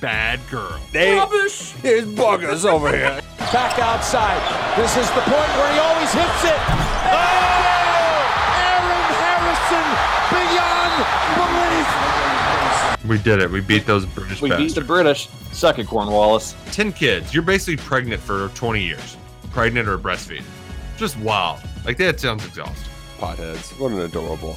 bad girl. They, Rubbish. Here's Buggers over here. Back outside. This is the point where he always hits it. Oh! Aaron Harrison beyond belief. We did it. We beat those British We beat the British. Suck it, Cornwallis. 10 kids. You're basically pregnant for 20 years. Pregnant or breastfeeding. Just wild. Like that sounds exhausting. Potheads. What an adorable,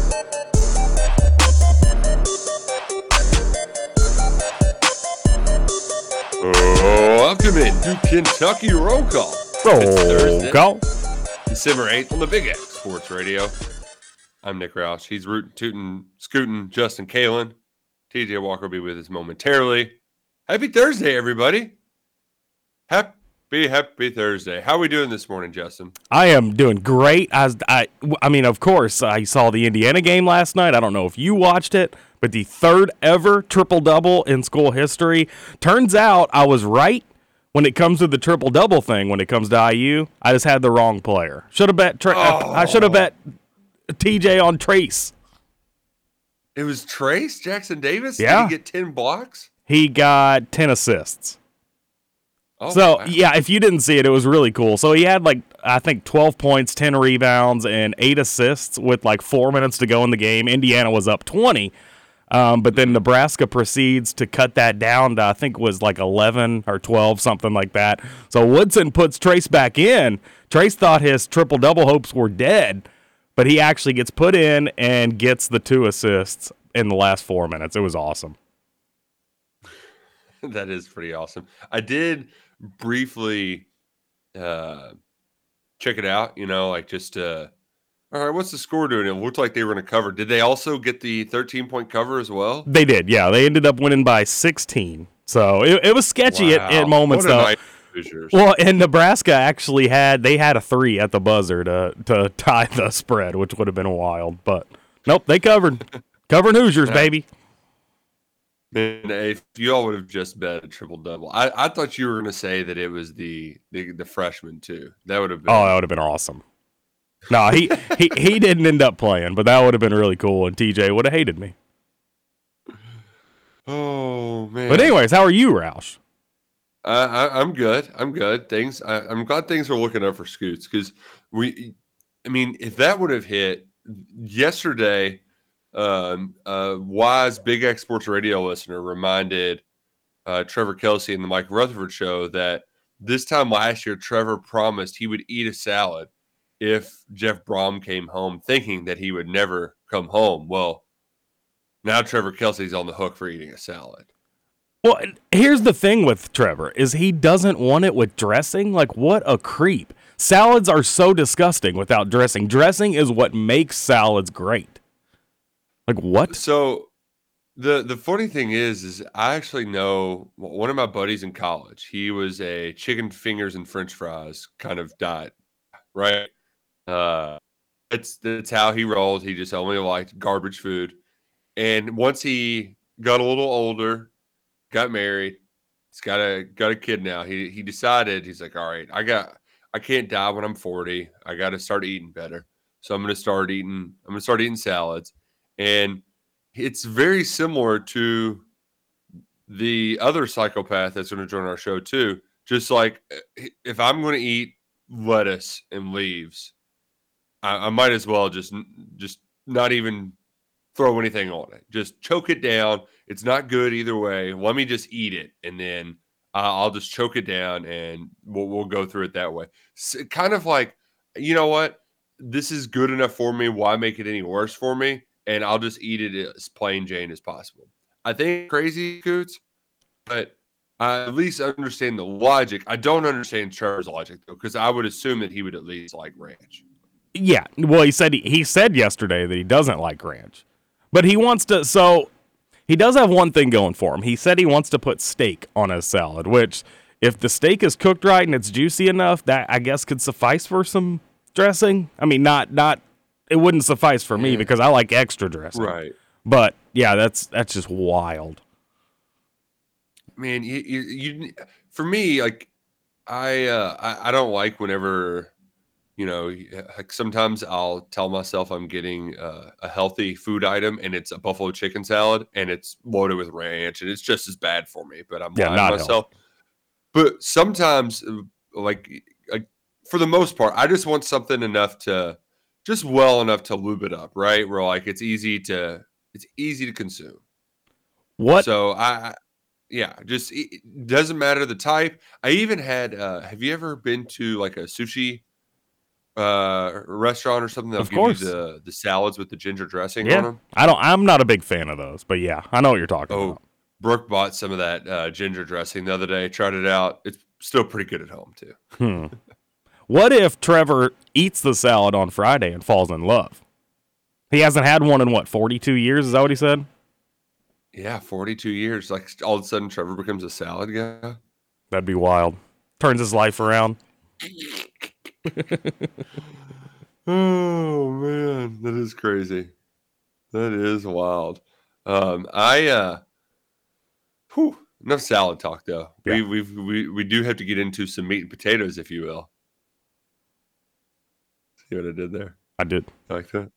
Welcome in to Kentucky Roll Call. It's Thursday, Go. December 8th on the Big X Sports Radio. I'm Nick Roush. He's rooting, tooting, scooting Justin Kalen. TJ Walker will be with us momentarily. Happy Thursday, everybody. Happy, happy Thursday. How are we doing this morning, Justin? I am doing great. I, I, I mean, of course, I saw the Indiana game last night. I don't know if you watched it, but the third ever triple double in school history. Turns out I was right when it comes to the triple double thing. When it comes to IU, I just had the wrong player. Should have bet. Tra- I should have bet TJ on Trace. It was Trace Jackson Davis. Yeah. Did he get 10 blocks? He got ten assists. Oh, So wow. yeah, if you didn't see it, it was really cool. So he had like I think twelve points, ten rebounds, and eight assists with like four minutes to go in the game. Indiana was up twenty, um, but then Nebraska proceeds to cut that down to I think was like eleven or twelve, something like that. So Woodson puts Trace back in. Trace thought his triple double hopes were dead, but he actually gets put in and gets the two assists in the last four minutes. It was awesome. that is pretty awesome. I did briefly uh check it out, you know, like just uh all right, what's the score doing? It looked like they were going to cover. Did they also get the 13 point cover as well? They did, yeah. They ended up winning by 16. So it, it was sketchy at, at moments, though. Well, and Nebraska actually had they had a three at the buzzer to to tie the spread, which would have been wild. But nope, they covered, covering Hoosiers, baby. Man, if you all would have just bet a triple double, I, I thought you were going to say that it was the, the the freshman too. That would have been. Oh, that would have been awesome. No, he he he didn't end up playing, but that would have been really cool. And TJ would have hated me. Oh man. But anyways, how are you, Roush? Uh, I, I'm good. I'm good. Things. I, I'm glad things are looking up for Scoots because we. I mean, if that would have hit yesterday, um, uh, wise Big X Sports Radio listener reminded uh, Trevor Kelsey in the Mike Rutherford show that this time last year, Trevor promised he would eat a salad if Jeff Brohm came home, thinking that he would never come home. Well, now Trevor Kelsey's on the hook for eating a salad. Well, here's the thing with Trevor is he doesn't want it with dressing. Like what a creep. Salads are so disgusting without dressing. Dressing is what makes salads great. Like what? So the the funny thing is, is I actually know one of my buddies in college. He was a chicken fingers and French fries kind of diet, right? Uh, it's that's how he rolled. He just only liked garbage food. And once he got a little older, got married, he's got a got a kid now. He he decided he's like, all right, I got I can't die when I'm 40. I got to start eating better. So I'm to start eating. I'm to start eating salads, and it's very similar to the other psychopath that's going to join our show too. Just like eh, if I'm going to eat lettuce and leaves, I, I might as well just just not even throw anything on it. Just choke it down. It's not good either way. Let me just eat it, and then uh, I'll just choke it down, and we'll we'll go through it that way. S kind of like, you know what? this is good enough for me. Why make it any worse for me? And I'll just eat it as plain Jane as possible. I think crazy Coots, but I at least understand the logic. I don't understand Trevor's logic though, because I would assume that he would at least like ranch. Yeah. Well, he said he, he said yesterday that he doesn't like ranch, but he wants to. So he does have one thing going for him. He said he wants to put steak on his salad, which if the steak is cooked right and it's juicy enough, that I guess could suffice for some dressing. I mean, not not it wouldn't suffice for me because I like extra dressing. Right. But yeah, that's that's just wild. Man, you, you, you for me, like I, uh, I, I don't like whenever, you know, like sometimes I'll tell myself I'm getting uh, a healthy food item and it's a buffalo chicken salad and it's loaded with ranch and it's just as bad for me, but I'm Yeah, lying not to myself. But sometimes, uh, like, like for the most part, I just want something enough to, just well enough to lube it up, right? Where like it's easy to, it's easy to consume. What? So I, yeah, just it doesn't matter the type. I even had. uh Have you ever been to like a sushi uh restaurant or something? They'll Of give course. you the the salads with the ginger dressing on yeah. them. I don't. I'm not a big fan of those, but yeah, I know what you're talking Oh, about. Brooke bought some of that uh, ginger dressing the other day. Tried it out. It's still pretty good at home too. Hmm. What if Trevor eats the salad on Friday and falls in love? He hasn't had one in what 42 years. Is that what he said? Yeah, forty two years. Like all of a sudden, Trevor becomes a salad guy. That'd be wild. Turns his life around. Oh man, that is crazy. That is wild. Um, I uh, whew, enough salad talk though. We Yeah. we've, we we do have to get into some meat and potatoes, if you will. See what I did there? I did. Like that?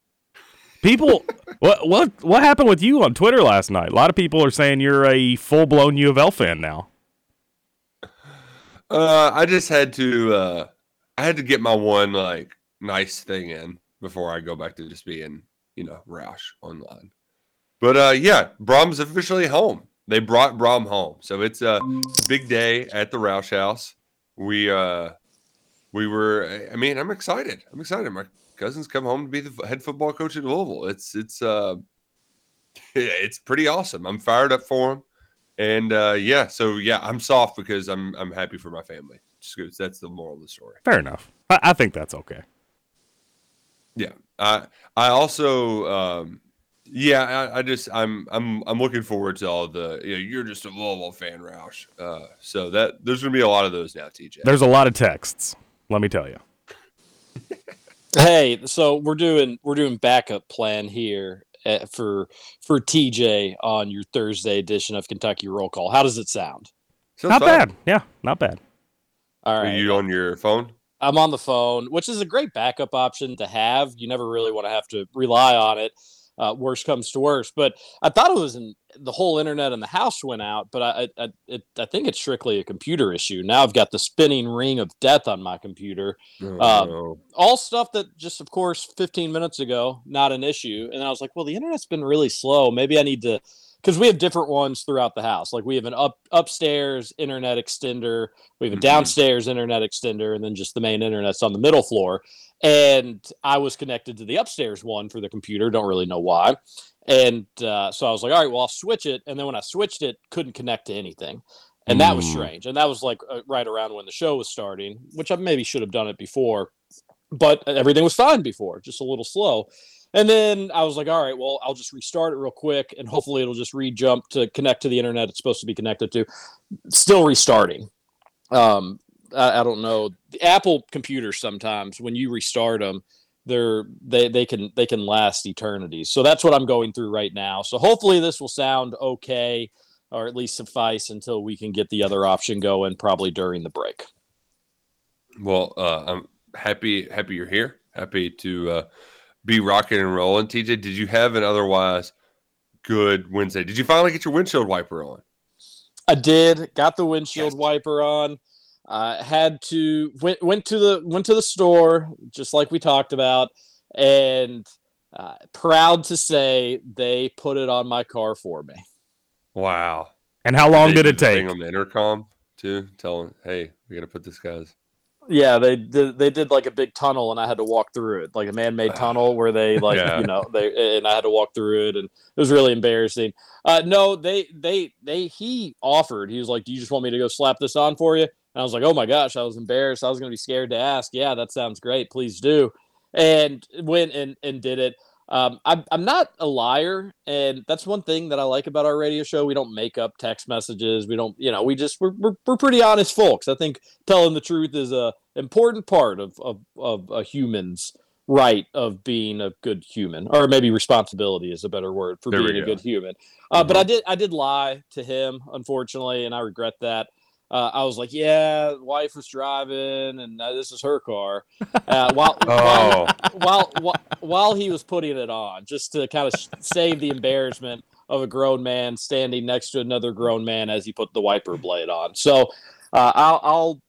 People, what what what happened with you on Twitter last night? A lot of people are saying you're a full blown U of L fan now. Uh, I just had to uh, I had to get my one like nice thing in before I go back to just being you know Roush online. But uh, yeah, Brohm's officially home. They brought Brohm home, so it's a big day at the Roush House. We uh, we were. I mean, I'm excited. I'm excited. My cousin's come home to be the head football coach at Louisville. It's it's uh, it's pretty awesome. I'm fired up for him. And uh, yeah, so yeah, I'm soft because I'm I'm happy for my family. Scoots, that's the moral of the story. Fair enough. I, I think that's okay. Yeah, I I also um, yeah, I, I just I'm I'm I'm looking forward to all the you know you're just a Louisville fan, Roush. Uh, so that there's gonna be a lot of those now, TJ. There's a lot of texts. Let me tell you. Hey, so we're doing we're doing backup plan here uh, for for TJ on your Thursday edition of Kentucky Roll Call. How does it sound? Sounds not fine. bad. Yeah, not bad. All Are you on your phone? I'm on the phone, which is a great backup option to have. You never really want to have to rely on it. Uh, worst comes to worst, but I thought it was in the whole internet in the house went out, but I I, it, I think it's strictly a computer issue. Now I've got the spinning ring of death on my computer. Um, Oh, all stuff that just of course 15 minutes ago not an issue and i was like well the internet's been really slow maybe i need to because we have different ones throughout the house. Like we have an up upstairs internet extender we have a Mhm. downstairs internet extender and then just the main internet's on the middle floor. And i was connected to the upstairs one for the computer don't really know why. And uh, so i was like all right well i'll switch it. And then when i switched it couldn't connect to anything. And that was Mm. strange. And that was like uh, right around when the show was starting which i maybe should have done it before but everything was fine before just a little slow and then i was like all right well i'll just restart it real quick and hopefully it'll just re-jump to connect to the internet it's supposed to be connected to. Still restarting. Um i, I don't know. The apple computers sometimes when you restart them they're they, they can they can last eternities so that's what i'm going through right now. So hopefully this will sound okay or at least suffice until we can get the other option going probably during the break. Well, uh, I'm happy happy you're here. Happy to uh, be rocking and rolling. TJ, did you have an otherwise good Wednesday? Did you finally get your windshield wiper on? I did. Got the windshield wiper on. Uh, had to went went to the went to the store just like we talked about, and uh, proud to say they put it on my car for me. Wow. And how long They did it the thing take? on the intercom too? Tell him, hey, we got to put this guy's. Yeah, they did. They did like a big tunnel, and I had to walk through it, like a man-made tunnel where they like Yeah. you know they and I had to walk through it, and it was really embarrassing. Uh, no, they they they he offered. He was like, "Do you just want me to go slap this on for you?" And I was like, "Oh my gosh!" I was embarrassed. I was gonna be scared to ask. Yeah, that sounds great. Please do. And went and and did it. Um, I'm I'm not a liar, and that's one thing that I like about our radio show. We don't make up text messages. We don't, you know, we just we're we're, we're pretty honest folks. I think telling the truth is a important part of of of a human's right of being a good human, or maybe responsibility is a better word for There being a go. good human. Uh, But I did I did lie to him, unfortunately, and I regret that. Uh, I was like, "Yeah, wife was driving, and uh, this is her car." Uh, while, Oh, while, while while he was putting it on, just to kind of save the embarrassment of a grown man standing next to another grown man as he put the wiper blade on. So uh, I'll I'll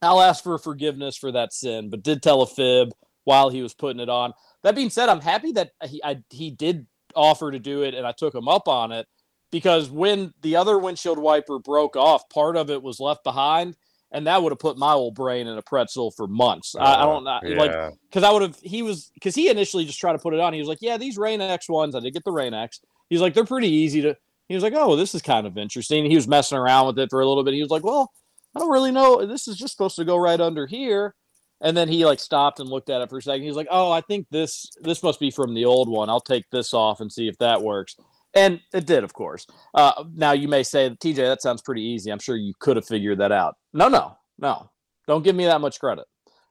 I'll ask for forgiveness for that sin, but did tell a fib while he was putting it on. That being said, I'm happy that he I, he did offer to do it, and I took him up on it because when the other windshield wiper broke off, part of it was left behind. And that would have put my old brain in a pretzel for months. I, I don't know, like because I would have. He was because he initially just tried to put it on. He was like, "Yeah, these Rain X ones. I did get the Rain X. He's like, they're pretty easy to." He was like, "Oh, this is kind of interesting." He was messing around with it for a little bit. He was like, "Well, I don't really know. This is just supposed to go right under here." And then he like stopped and looked at it for a second. He's like, "Oh, I think this this must be from the old one. I'll take this off and see if that works." And it did, of course. Uh, now you may say, TJ, that sounds pretty easy. I'm sure you could have figured that out. No, no, no. Don't give me that much credit.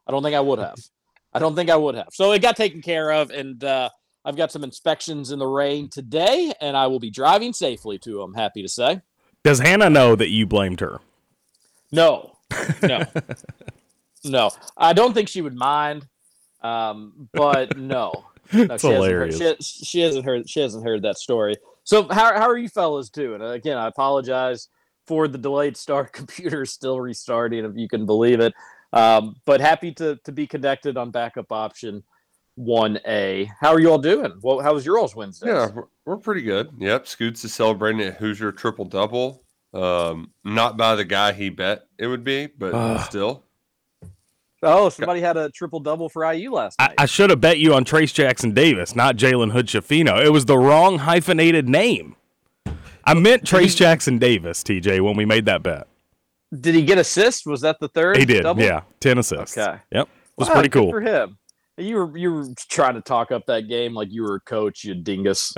I don't think I would have. I don't think I would have. So it got taken care of, and uh, I've got some inspections in the rain today, and I will be driving safely to. I'm happy to say. Does Hannah know that you blamed her? No, no, no. I don't think she would mind, um, but no. no she hasn't heard- She, she hasn't heard. She hasn't heard that story. So how how are you fellas doing? Again, I apologize for the delayed start. Computer still restarting, if you can believe it. Um, but happy to to be connected on backup option one A. How are you all doing? Well, how was your all's Wednesday? Yeah, we're, we're pretty good. Yep, Scoots is celebrating a Hoosier triple double. Um, not by the guy he bet it would be, but Ugh. still. Oh, somebody had a triple double for IU last I, night. I should have bet you on Trace Jackson Davis, not Jalen Hood Schifino. It was the wrong hyphenated name. I meant Trace Jackson Davis, TJ, when we made that bet. Did he get assist? Was that the third? He did, double? yeah, ten assists. Okay. Yep, was Wow, pretty cool. for him. You were you were trying to talk up that game like you were a coach, you dingus.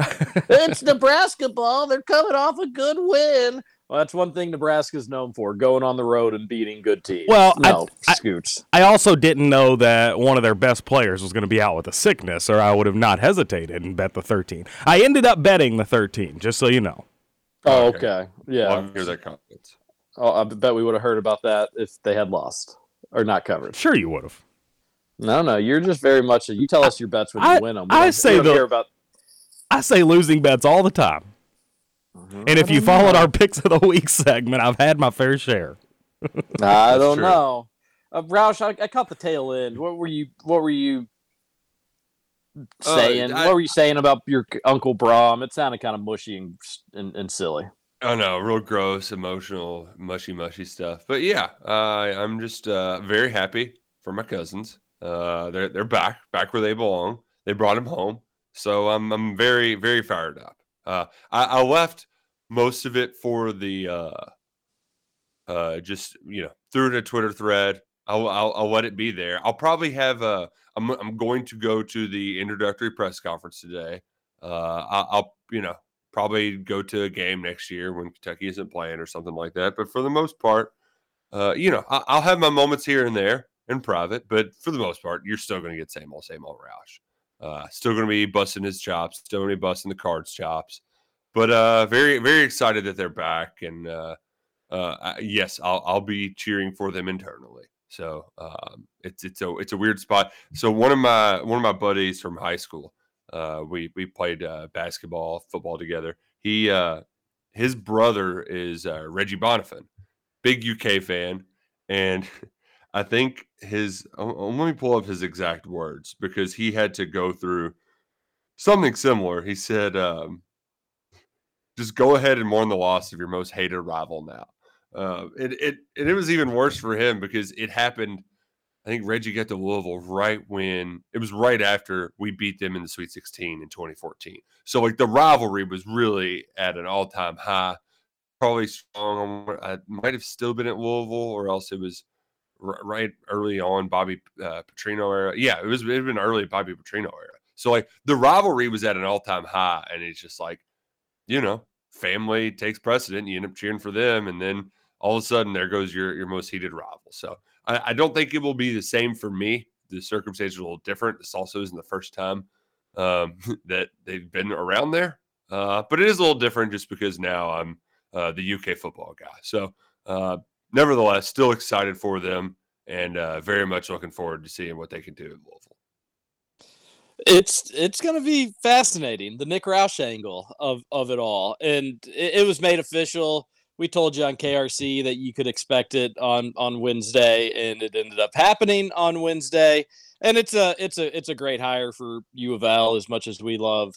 it's Nebraska ball. They're coming off a good win. Well, that's one thing Nebraska's known for: going on the road and beating good teams. Well, no, I- Scoots. I also didn't know that one of their best players was going to be out with a sickness, or I would have not hesitated and bet the 13. I ended up betting the 13, just so you know. Oh, Okay. okay. Yeah. Well, hear that confidence. Oh, I bet we would have heard about that if they had lost or not covered. Sure, you would have. No, no, you're just very much. A, you tell us your bets when you win them. I say the- about. I say losing bets all the time. Mm-hmm. And if you followed our picks of the week segment, I've had my fair share. I don't true. know. Uh, Roush, I, I caught the tail end. What were you? What were you Uh, saying? I- what were you saying about your Uncle Brohm? It sounded kind of mushy and, and, and silly. I know, real gross, emotional, mushy, mushy stuff. But yeah, uh, I'm just uh, very happy for my cousins. Uh, they're they're back, back where they belong. They brought him home, so I'm I'm very very fired up. Uh, I, I left most of it for the uh, uh, just you know it in a Twitter thread. I'll, I'll I'll let it be there. I'll probably have a. I'm I'm going to go to the introductory press conference today. Uh, I, I'll you know probably go to a game next year when Kentucky isn't playing or something like that. But for the most part, uh, you know, I, I'll have my moments here and there in private. But for the most part, you're still going to get same old, same old Roush. Uh, still going to be busting his chops. Still going to be busting the cards chops. But uh, very, very excited that they're back. And uh, uh, yes, I'll, I'll be cheering for them internally. So um, it's it's a it's a weird spot. So one of my one of my buddies from high school, uh, we we played uh, basketball, football together. He uh, his brother is uh, Reggie Bonnafon, big UK fan, and I think his. oh, oh, let me pull up his exact words because he had to go through something similar. He said, um, "Just go ahead and mourn the loss of your most hated rival now." Uh, it, it and it was even worse for him because it happened I think Reggie got to Louisville right when it was right after we beat them in the Sweet 16 in 2014. So like the rivalry was really at an all time high. Probably strong. I might have still been at Louisville, or else it was right early on Bobby uh, Petrino era. Yeah, it was it been early Bobby Petrino era. So like the rivalry was at an all time high, and it's just like, you know, family takes precedent. You end up cheering for them, and then all of a sudden there goes your your most heated rival. So I, I don't think it will be the same for me. The circumstances are a little different. This also isn't the first time um, that they've been around there, uh, but it is a little different just because now I'm uh, the UK football guy. So uh, nevertheless, still excited for them and uh, very much looking forward to seeing what they can do in Louisville. It's it's going to be fascinating the Nick Roush angle of of it all, and it, it, was made official. We told you on KRC that you could expect it on on Wednesday, and it ended up happening on Wednesday. And it's a it's a it's a great hire for U of L as much as we love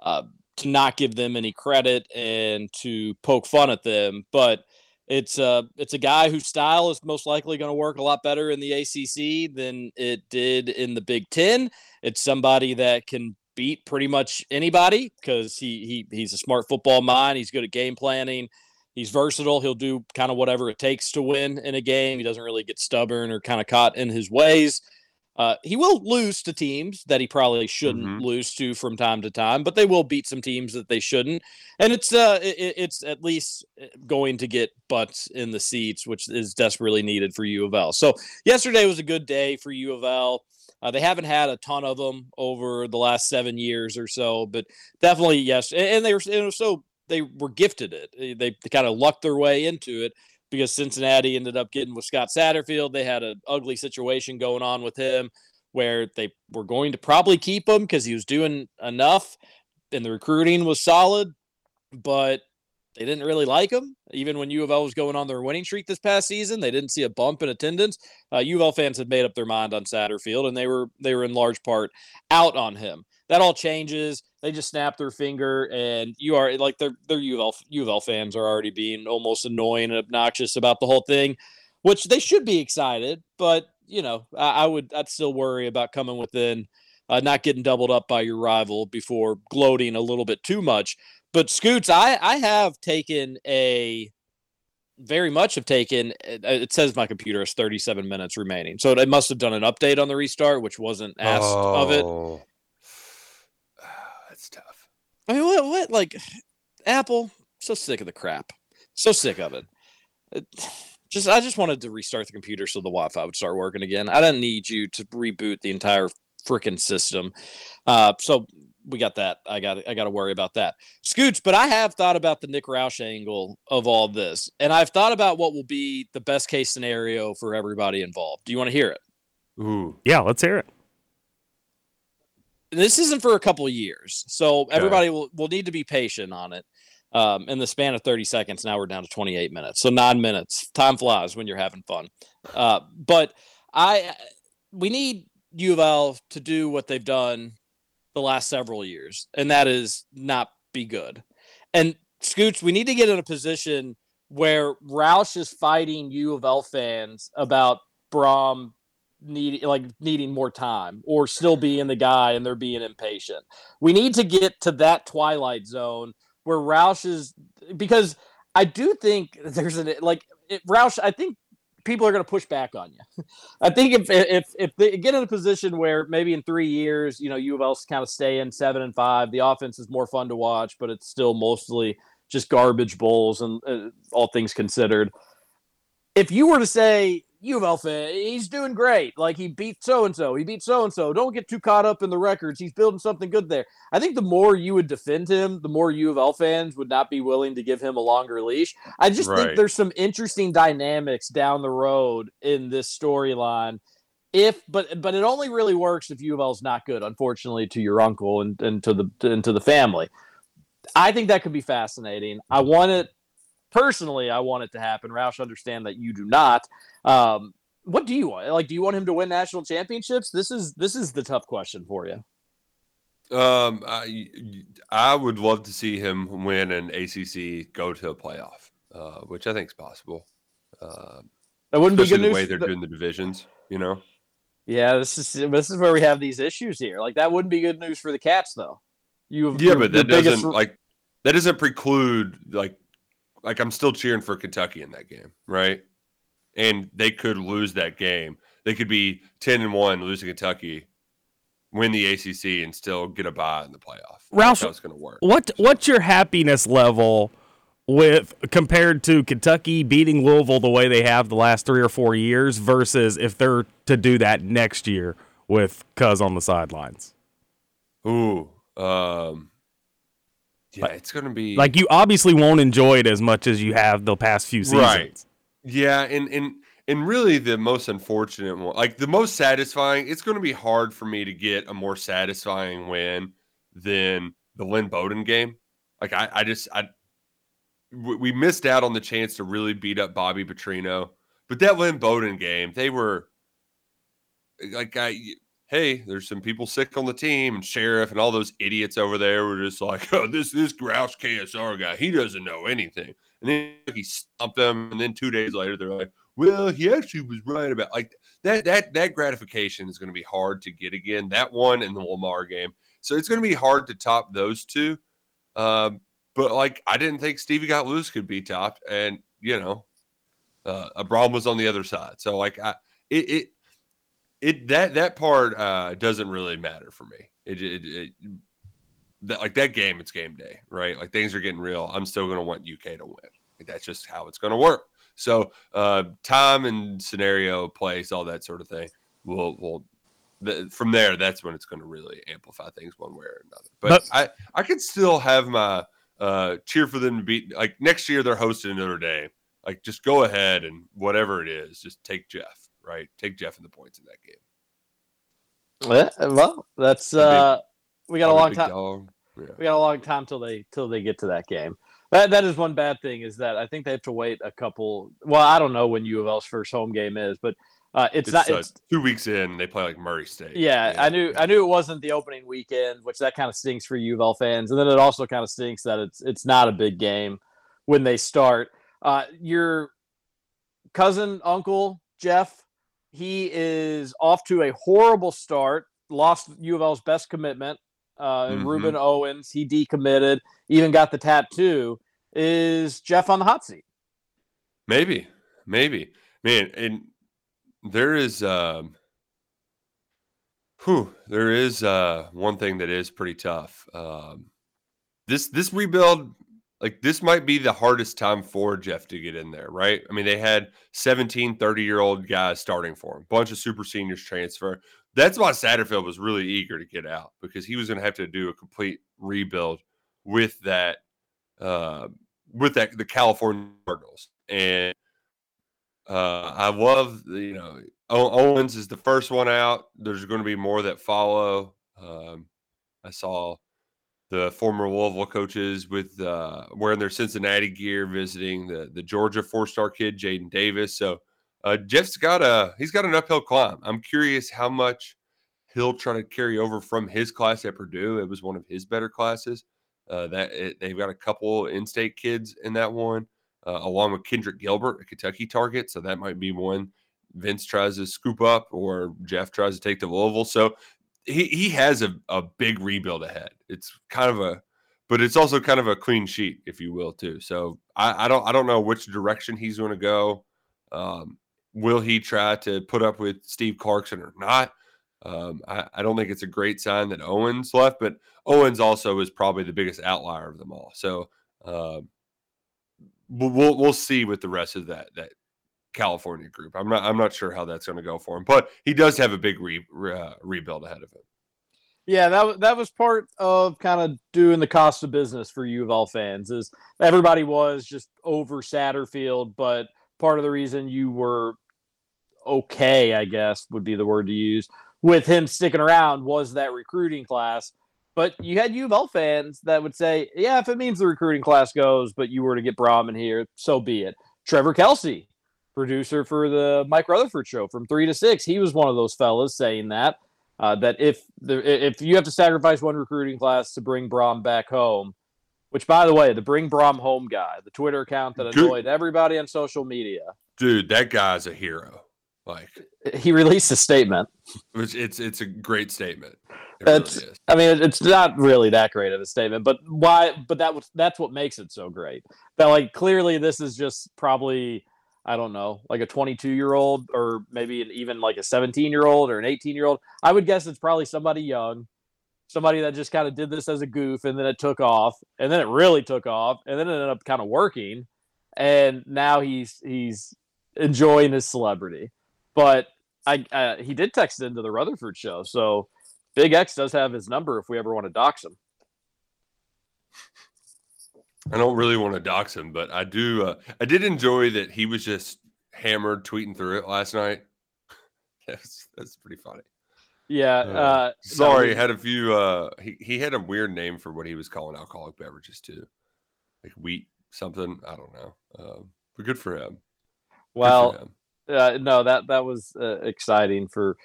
uh, to not give them any credit and to poke fun at them, but it's a it's a guy whose style is most likely going to work a lot better in the ACC than it did in the Big Ten. It's somebody that can beat pretty much anybody because he he he's a smart football mind. He's good at game planning. He's versatile. He'll do kind of whatever it takes to win in a game. He doesn't really get stubborn or kind of caught in his ways. Uh, he will lose to teams that he probably shouldn't mm-hmm. lose to from time to time, but they will beat some teams that they shouldn't. And it's uh, it, it's at least uh, going to get butts in the seats, which is desperately needed for U of L. So yesterday was a good day for U of L. Uh, they haven't had a ton of them over the last seven years or so, but definitely yes. And, and they were and so they were gifted it. They, they kind of lucked their way into it because Cincinnati ended up getting with Scott Satterfield. They had an ugly situation going on with him where they were going to probably keep him because he was doing enough and the recruiting was solid, but they didn't really like him. Even when U of L was going on their winning streak this past season, they didn't see a bump in attendance. Uh, U of L fans had made up their mind on Satterfield, and they were they were in large part out on him. That all changes they just snap their finger and you are like they're they're U of L, U of L fans are already being almost annoying and obnoxious about the whole thing, which they should be excited, but you know I, I would I'd still worry about coming within, uh, not getting doubled up by your rival before gloating a little bit too much. But Scoots, I I have taken a very much have taken uh, it says my computer has 37 minutes remaining so it must have done an update on the restart which wasn't asked oh. of it oh. I mean, what? What? Like, Apple. So sick of the crap. So sick of it. it. Just, I just wanted to restart the computer so the Wi-Fi would start working again. I didn't need you to reboot the entire freaking system. Uh, so we got that. I got I got to worry about that. Scooch, but I have thought about the Nick Roush angle of all this, and I've thought about what will be the best case scenario for everybody involved. Do you want to hear it? Ooh, yeah, let's hear it this isn't for a couple of years, so everybody will, will need to be patient on it. Um, in the span of 30 seconds, now we're down to 28 minutes. So nine minutes. Time flies when you're having fun. Uh, but I, we need U of L to do what they've done the last several years, and that is not be good. And Scoots, we need to get in a position where Roush is fighting U of L fans about Brohm need like needing more time or still being the guy and they're being impatient. We need to get to that twilight zone where Roush is because I do think there's an like it, Roush. I think people are going to push back on you. I think if if if they get in a position where maybe in three years, you know, U of L's kind of stay in seven and five, the offense is more fun to watch, but it's still mostly just garbage bowls and uh, all things considered. If you were to say U of L fan, he's doing great. Like he beat so and so, he beat so and so. Don't get too caught up in the records. He's building something good there. I think the more you would defend him, the more U of L fans would not be willing to give him a longer leash. I just right. think there's some interesting dynamics down the road in this storyline. If but but it only really works if U of L is not good, unfortunately, to your uncle and, and to the and to the family. I think that could be fascinating. I want it personally, I want it to happen. Roush, understand that you do not. Um, what do you want? Like, do you want him to win national championships? This is this is the tough question for you. Um, I I would love to see him win an ACC, go to a playoff, uh, which I think is possible. Uh, that wouldn't be good the news. way they're the, doing the divisions, you know. Yeah, this is this is where we have these issues here. Like that wouldn't be good news for the Cats, though. You Yeah, but that doesn't biggest- like that doesn't preclude like like I'm still cheering for Kentucky in that game, right? And they could lose that game. They could be ten and one, lose to Kentucky, win the ACC, and still get a bye in the playoff. Ralph, That's going to work. What what's your happiness level with compared to Kentucky beating Louisville the way they have the last three or four years versus if they're to do that next year with Cuz on the sidelines? Ooh, um, yeah, it's going to be Like you obviously won't enjoy it as much as you have the past few seasons. Right. Yeah, and and and really the most unfortunate one, like the most satisfying, it's going to be hard for me to get a more satisfying win than the Lynn Bowden game. Like I, I just I we we missed out on the chance to really beat up Bobby Petrino, but that Lynn Bowden game, they were like I hey, there's some people sick on the team, and sheriff and all those idiots over there were just like, oh, this this grouse KSR guy, he doesn't know anything. And then he stomped them, and then two days later, they're like, well, he actually was right about like that. That that gratification is going to be hard to get again. That one and the Lamar game, so it's going to be hard to top those two. Um, but like, I didn't think Stevie got loose could be topped, and you know, uh, Abram was on the other side. So like, I it, it it that that part uh doesn't really matter for me. It, it, it that like that game, it's game day, right? Like things are getting real. I'm still gonna want UK to win. Like, that's just how it's gonna work. So uh time and scenario, place, all that sort of thing. Will will the, from there, that's when it's going to really amplify things one way or another. But, But- I I could still have my uh cheer for them to beat. Like next year, they're hosting Notre Dame. Like just go ahead and whatever it is, just take Jeff. Right, take Jeff in the points in that game. Yeah, well, that's big- uh, we got a long time. Yeah. We got a long time till they till they get to that game. That that is one bad thing is that I think they have to wait a couple. Well, I don't know when U of L's first home game is, but uh, it's, It's, not. uh, It's, two weeks in. They play like Murray State. yeah, I knew I knew it wasn't the opening weekend, which that kind of stinks for U of L fans, and then it also kind of stinks that it's it's not a big game when they start. Uh, your cousin, uncle Jeff, he is off to a horrible start. Lost U of L's best commitment, uh, Mhm. Rueben Owens. He decommitted, even got the tattoo. Is Jeff on the hot seat? Maybe, maybe, man. And there is, um, whew, there is uh, one thing that is pretty tough. Um, this this rebuild, like this, might be the hardest time for Jeff to get in there, right? I mean, they had 17, 30 year old guys starting for him, bunch of super seniors transfer. That's why Satterfield was really eager to get out because he was going to have to do a complete rebuild with that uh, with that the California Cardinals. And uh, I love the, you know Owens is the first one out. There's going to be more that follow. Um, I saw the former Louisville coaches with uh, wearing their Cincinnati gear, visiting the the Georgia four star kid Jaden Davis. So uh, Jeff's got a he's got an uphill climb. I'm curious how much he'll try to carry over from his class at Purdue. It was one of his better classes. Uh, that it, they've got a couple in-state kids in that one, uh, along with Kendrick Gilbert, a Kentucky target. So that might be one Vince tries to scoop up, or Jeff tries to take to Louisville. So he he has a, a big rebuild ahead. It's kind of a, but it's also kind of a clean sheet, if you will, too. So I, I don't I don't know which direction he's going to go. Um, will he try to put up with Steve Clarkson or not? Um, I, I don't think it's a great sign that Owens left, but Owens also is probably the biggest outlier of them all. So we'll, we'll we'll see with the rest of that that California group. I'm not I'm not sure how that's going to go for him, but he does have a big re, uh, rebuild ahead of him. Yeah, that that was part of kind of doing the cost of business for U of L fans. Is everybody was just over Satterfield, but part of the reason you were okay, I guess would be the word to use, with him sticking around was that recruiting class. But you had U of L fans that would say, "Yeah, if it means the recruiting class goes, but you were to get Brahman here, so be it." Trevor Kelsey, producer for the Mike Rutherford show from three to six, he was one of those fellas saying that uh, that if the if you have to sacrifice one recruiting class to bring Brohm back home, which by the way, the bring Brohm home guy, the Twitter account that annoyed everybody on social media. Dude, that guy's a hero. Like He released a statement. it's it's, it's a great statement. It really. I mean, it's not really that great of a statement, but why? But that was that's what makes it so great. That like clearly this is just probably I don't know, like a 22 year old or maybe even like a 17 year old or an 18 year old. I would guess it's probably somebody young, somebody that just kind of did this as a goof and then it took off and then it really took off and then it ended up kind of working, and now he's he's enjoying his celebrity. But I uh, he did text into the Rutherford show, so. Big X does have his number if we ever want to dox him. I don't really want to dox him, but I do. Uh, I did enjoy that he was just hammered tweeting through it last night. that's that's pretty funny. Yeah. Uh, Uh, sorry, was- had a few. Uh, he he had a weird name for what he was calling alcoholic beverages too, like wheat something. I don't know. Um, but good for him. For well, him. uh, no, that that was uh, exciting for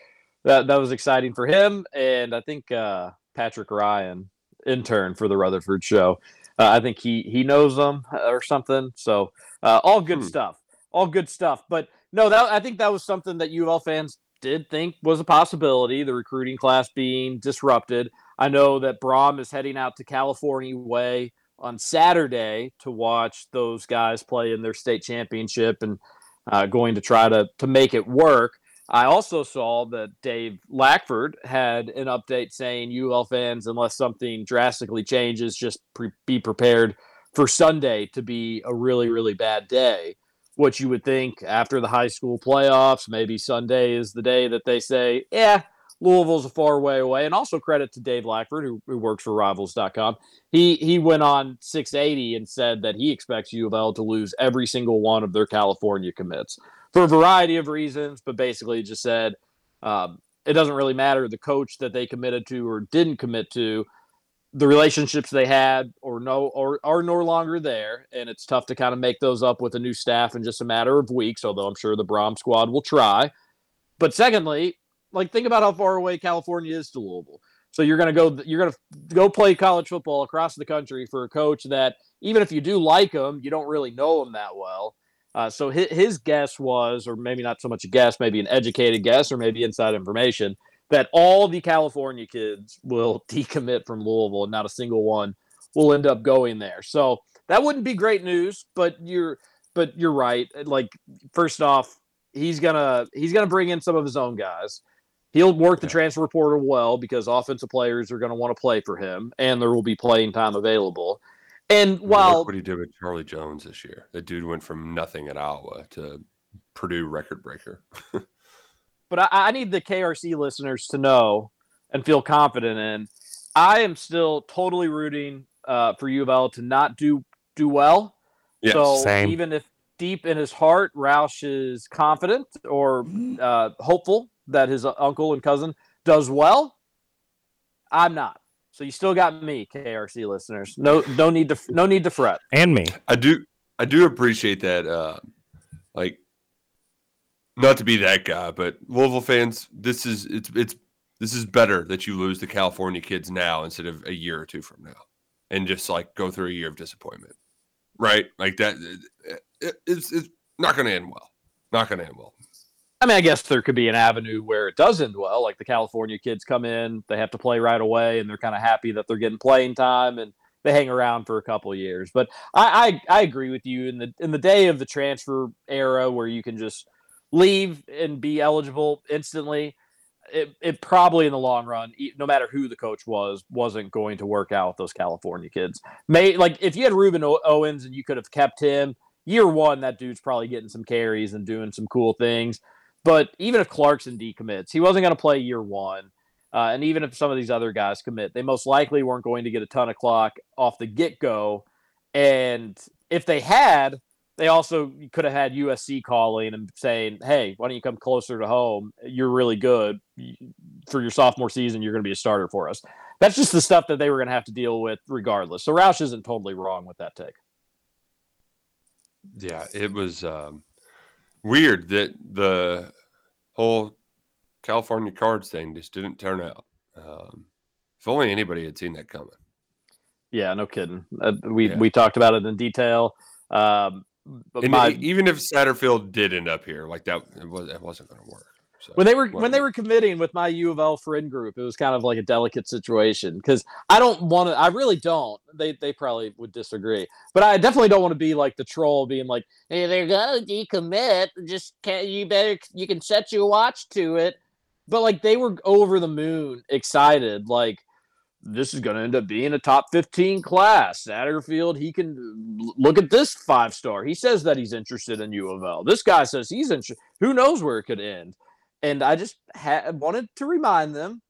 that that was exciting for him, and I think uh, Patrick Ryan, intern for the Rutherford show, uh, I think he he knows them or something. So uh, all good Hmm. stuff, all good stuff. But no, that I think that was something that U of L fans did think was a possibility. The recruiting class being disrupted. I know that Brohm is heading out to California way on Saturday to watch those guys play in their state championship and uh, going to try to to make it work. I also saw that Dave Lackford had an update saying UL fans, unless something drastically changes, just pre- be prepared for Sunday to be a really really bad day. What you would think after the high school playoffs, maybe Sunday is the day that they say, yeah, Louisville's a far way away. And also credit to Dave Lackford, who, who works for Rivals.com. He he went on 680 and said that he expects U of L to lose every single one of their California commits for a variety of reasons, but basically just said um, it doesn't really matter the coach that they committed to or didn't commit to. The relationships they had or no or are no longer there, and it's tough to kind of make those up with a new staff in just a matter of weeks. Although I'm sure the Brohm squad will try. But secondly, like think about how far away California is to Louisville. So you're gonna go you're gonna go play college football across the country for a coach that even if you do like him, you don't really know him that well. Uh, so his, his guess was, or maybe not so much a guess, maybe an educated guess, or maybe inside information, that all the California kids will decommit from Louisville, and not a single one will end up going there. So that wouldn't be great news, but you're but you're right. Like first off, he's gonna he's gonna bring in some of his own guys. He'll work the transfer portal well because offensive players are going to want to play for him, and there will be playing time available. And Look while what he did with Charlie Jones this year, the dude went from nothing at Iowa to Purdue record breaker. but I, I need the KRC listeners to know and feel confident in. I am still totally rooting uh, for U of L to not do do well. Yes, so same. even if deep in his heart Roush is confident or uh, hopeful that his uncle and cousin does well, I'm not. So you still got me, KRC listeners. No, no need to no need to fret. and me. I do I do appreciate that uh like not to be that guy, but Louisville fans, this is it's it's this is better that you lose the California kids now instead of a year or two from now. And just like go through a year of disappointment. Right? Like that it, it- it's it's not going to end well. Not going to end well. I mean, I guess there could be an avenue where it does end well. Like the California kids come in, they have to play right away, and they're kind of happy that they're getting playing time, and they hang around for a couple years. But I, I, I agree with you in the in the day of the transfer era where you can just leave and be eligible instantly. It, it probably in the long run, no matter who the coach was, wasn't going to work out with those California kids. May like if you had Rueben Owens and you could have kept him year one, that dude's probably getting some carries and doing some cool things. But even if Clarkson decommits, he wasn't going to play year one. Uh, and even if some of these other guys commit, they most likely weren't going to get a ton of clock off the get go. And if they had, they also could have had USC calling and saying, "Hey, why don't you come closer to home? You're really good for your sophomore season. You're going to be a starter for us." That's just the stuff that they were going to have to deal with, regardless. So Roush isn't totally wrong with that take. Yeah, it was um, weird that the whole California cards thing just didn't turn out. Um, if only anybody had seen that coming. Yeah, no kidding. Uh, we Yeah. we talked about it in detail. Um, But my- even if Satterfield did end up here, like that, it, was, it wasn't going to work. So, when they were when they were committing with my U of L friend group, it was kind of like a delicate situation because I don't want to. I really don't. They they probably would disagree, but I definitely don't want to be like the troll, being like, "Hey, they're gonna decommit. Just can't. you better you can set your watch to it." But like they were over the moon excited, like this is going to end up being a top 15 class. Satterfield, he can look at this five star. He says that he's interested in U of L. This guy says he's interested. Who knows where it could end? And I just ha- wanted to remind them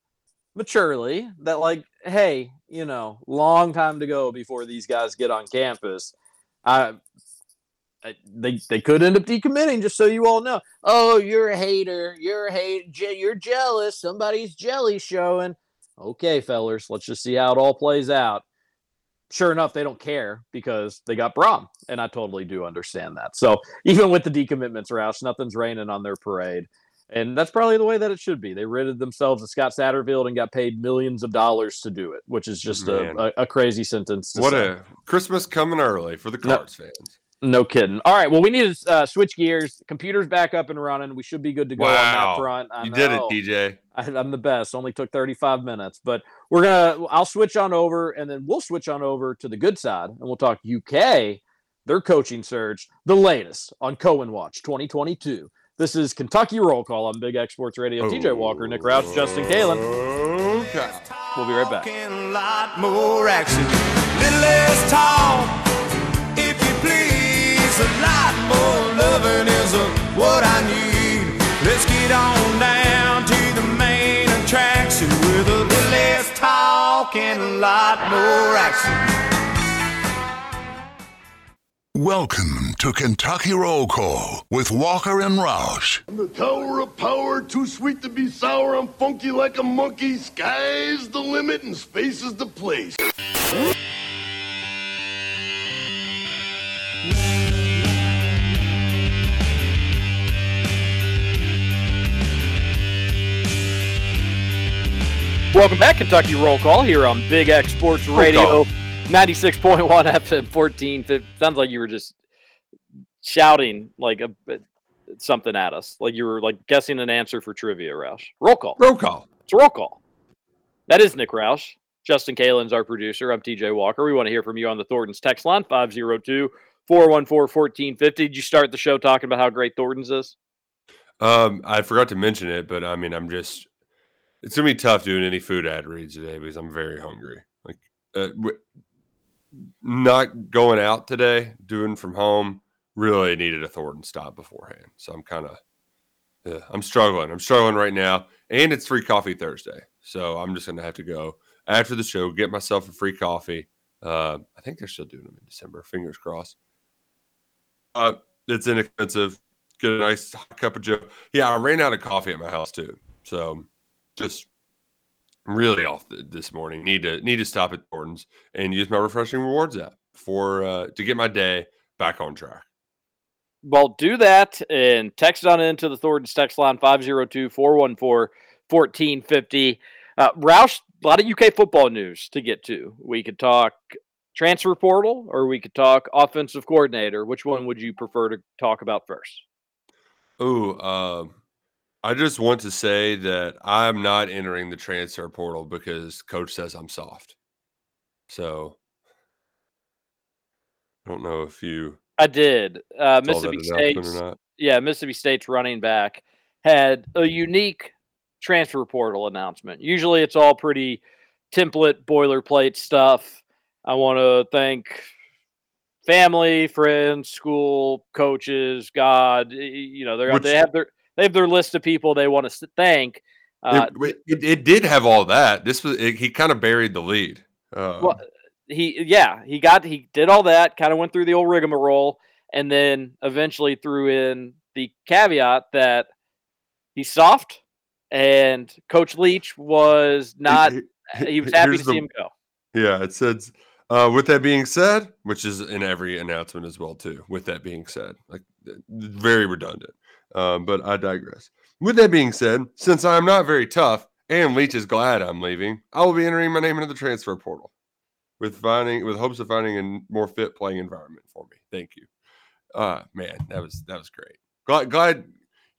maturely that, like, hey, you know, long time to go before these guys get on campus. I, I they they could end up decommitting. Just so you all know. Oh, you're a hater. You're a hate. Je- you're jealous. Somebody's jelly showing. Okay, fellers, let's just see how it all plays out. Sure enough, they don't care because they got Brohm, and I totally do understand that. So even with the decommitments, Roush, nothing's raining on their parade. And that's probably the way that it should be. They ridded themselves of Scott Satterfield and got paid millions of dollars to do it, which is just a, a, a crazy sentence. To what say. a Christmas coming early for the No. Cards fans. No kidding. All right. Well, we need to uh, switch gears. Computer's back up and running. We should be good to go on that front. I You did it. DJ. I, I'm the best. Only took 35 minutes, but we're gonna. I'll switch on over, and then we'll switch on over to the good side, and we'll talk UK, their coaching surge, the latest on Coen Watch 2022. This is Kentucky Roll Call on Big X Sports Radio. TJ Walker, Nick Roush, Justin Kalen. Okay. We'll be right back. A lot more action, little less talk, if you please. A lot more loving is what I need. Let's get on down to the main attraction with a little less talk and a lot more action. Welcome to Kentucky Roll Call with Walker and Roush. I'm the tower of power, too sweet to be sour. I'm funky like a monkey. Sky's the limit and space is the place. Welcome back, Kentucky Roll Call here on Big X Sports Radio, 96.1 FM 14. Sounds like you were just shouting like a, something at us, like you were like guessing an answer for trivia, Roush. Roll call. Roll call. It's a roll call. That is Nick Roush. Justin Kalen's our producer. I'm TJ Walker. We want to hear from you on the Thornton's text line 502 414 1450. Did you start the show talking about how great Thornton's is? Um, I forgot to mention it, but I mean, I'm just. It's gonna be tough doing any food ad reads today because I'm very hungry. Like, uh, not going out today, doing from home. Really needed a Thornton stop beforehand, so I'm kind of. Yeah, I'm struggling. I'm struggling right now, and it's free coffee Thursday, so I'm just gonna have to go after the show, get myself a free coffee. Uh, I think they're still doing them in December. Fingers crossed. Uh, it's inexpensive. Get a nice cup of Joe. Yeah, I ran out of coffee at my house too, so just really off th- this morning. Need to need to stop at Thornton's and use my refreshing rewards app for uh, to get my day back on track. Well, do that and text on into the Thornton's text line 502 414 1450. Uh, Roush, a lot of UK football news to get to. We could talk transfer portal or we could talk offensive coordinator. Which one would you prefer to talk about first? Oh, um, I just want to say that I'm not entering the transfer portal because coach says I'm soft. So I don't know if you I did. Uh, Mississippi State's yeah, Mississippi State's running back had a unique transfer portal announcement. Usually it's all pretty template boilerplate stuff. I want to thank family, friends, school, coaches, God, you know, they're, they have their they have their list of people they want to thank. Uh, it, it, it did have all that. This was it, he kind of buried the lead. Uh, well, he yeah, he got he did all that, kind of went through the old rigmarole, and then eventually threw in the caveat that he's soft, and Coach Leach was not. He was happy to here's see him go. Yeah, it says. Uh, with that being said, which is in every announcement as well too. With that being said, like very redundant. Um, but I digress. With that being said, since I am not very tough and Leach is glad I'm leaving, I will be entering my name into the transfer portal with finding with hopes of finding a more fit playing environment for me. Thank you. Uh man, that was that was great. Glad, glad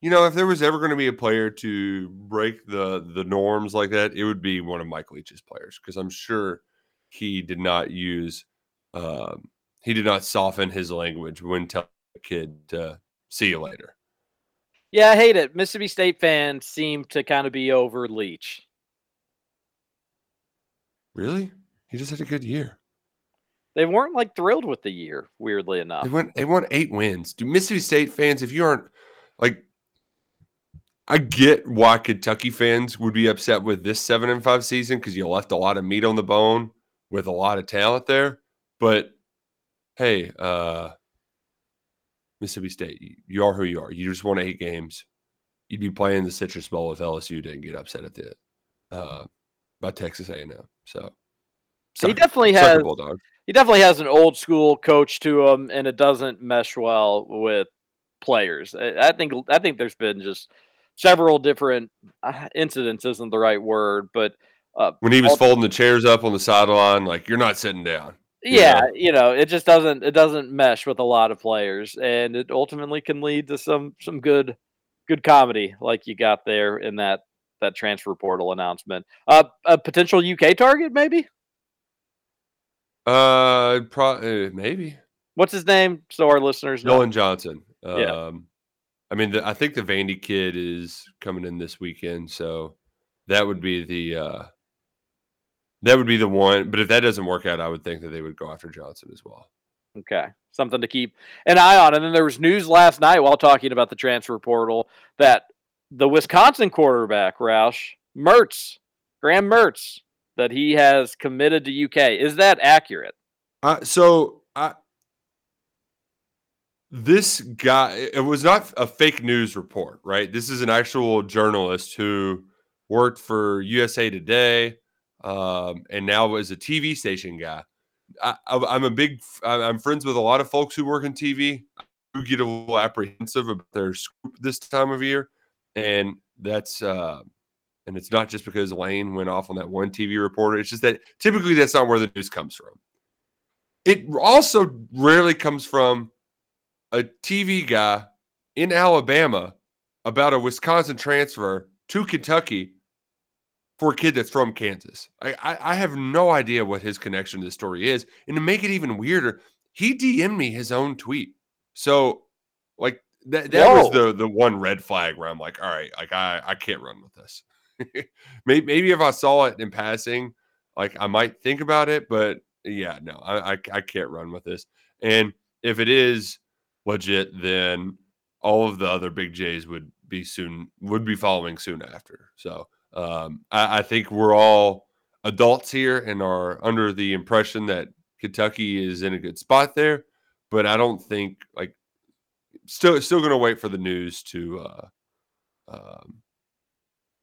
you know if there was ever going to be a player to break the the norms like that, it would be one of Mike Leach's players because I'm sure he did not use um, he did not soften his language when telling a kid to see you later. Yeah, I hate it. Mississippi State fans seem to kind of be over Leach. Really? He just had a good year. They weren't like thrilled with the year, weirdly enough. They went they won eight wins. Do Mississippi State fans, if you aren't like I get why Kentucky fans would be upset with this seven and five season because you left a lot of meat on the bone with a lot of talent there. But hey, uh Mississippi State, you, are who you are. You just won eight games. You'd be playing the Citrus Bowl if LSU didn't get upset at the uh by Texas A&M. So he definitely has he definitely has an old school coach to him, and it doesn't mesh well with players. I, I think I think there's been just several different uh, incidents isn't the right word, but uh, when he was folding the chairs up on the sideline, like you're not sitting down. You yeah, know? you know, it just doesn't it doesn't mesh with a lot of players, and it ultimately can lead to some some good good comedy like you got there in that that transfer portal announcement. Uh, a potential UK target, maybe. Uh, pro- uh maybe What's his name? So our listeners know. Dillon Johnson. Um, Yeah. I mean, the, I think the Vandy kid is coming in this weekend, so that would be the uh, that would be the one. But if that doesn't work out, I would think that they would go after Johnson as well. Okay. Something to keep an eye on. And then there was news last night while talking about the transfer portal that the Wisconsin quarterback, Roush, Mertz, Graham Mertz, that he has committed to UK. Is that accurate? Uh, so I, this guy, it was not a fake news report, right? This is an actual journalist who worked for USA Today, um, and now is a TV station guy. I, I'm a big, I'm friends with a lot of folks who work in TV who get a little apprehensive about their scoop this time of year, and that's. Uh, and it's not just because Lane went off on that one TV reporter. It's just that typically that's not where the news comes from. It also rarely comes from a TV guy in Alabama about a Wisconsin transfer to Kentucky for a kid that's from Kansas. I, I, I have no idea what his connection to the story is. And to make it even weirder, he DM'd me his own tweet. So, like, that, that was the the one red flag where I'm like, all right, like I, I can't run with this. maybe, maybe if I saw it in passing, like I might think about it, but yeah, no, I, I I can't run with this. And if it is legit, then all of the other big J's would be soon would be following soon after. So um, I, I think we're all adults here and are under the impression that Kentucky is in a good spot there, but I don't think like still still going to wait for the news to uh, um,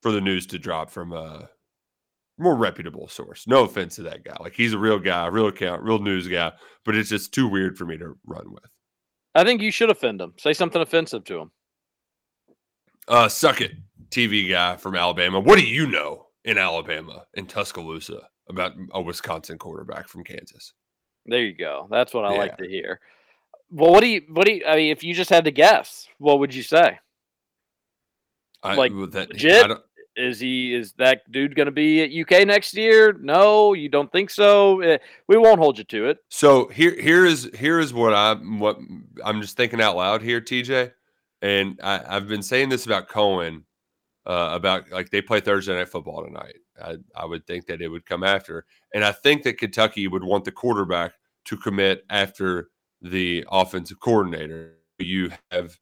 for the news to drop from a more reputable source. No offense to that guy, like he's a real guy, real account, real news guy, but it's just too weird for me to run with. I think you should offend him. Say something offensive to him. Uh, suck it, TV guy from Alabama. What do you know in Alabama in Tuscaloosa about a Wisconsin quarterback from Kansas? There you go. That's what I like to hear. Well, what do you, what do you, I mean, if you just had to guess, what would you say? I, Like, that, legit? Is he, is that dude going to be at UK next year? No, you don't think so? Eh, We won't hold you to it. So here here is here is what I'm what I'm just thinking out loud here, TJ. And I, I've been saying this about Coen, uh, about like they play Thursday night football tonight. I, I would think that it would come after. And I think that Kentucky would want the quarterback to commit after the offensive coordinator. You have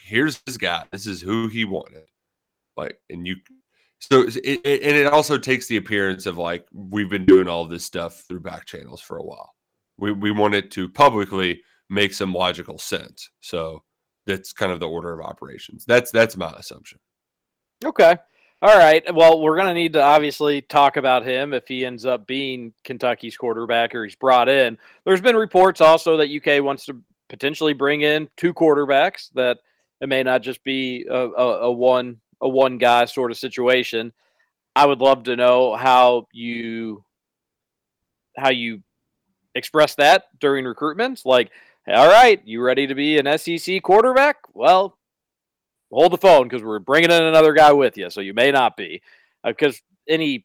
here's this guy. This is who he wanted. Like, and you so it, it, and it also takes the appearance of like we've been doing all this stuff through back channels for a while. We we want it to publicly make some logical sense. So that's kind of the order of operations. That's that's my assumption. Okay. All right. Well, we're going to need to obviously talk about him if he ends up being Kentucky's quarterback or he's brought in. There's been reports also that UK wants to potentially bring in two quarterbacks that it may not just be a, a, a one a one guy sort of situation. I would love to know how you how you express that during recruitment. Like, all right, you ready to be an SEC quarterback? Well, hold the phone because we're bringing in another guy with you. So you may not be. Uh, because anybody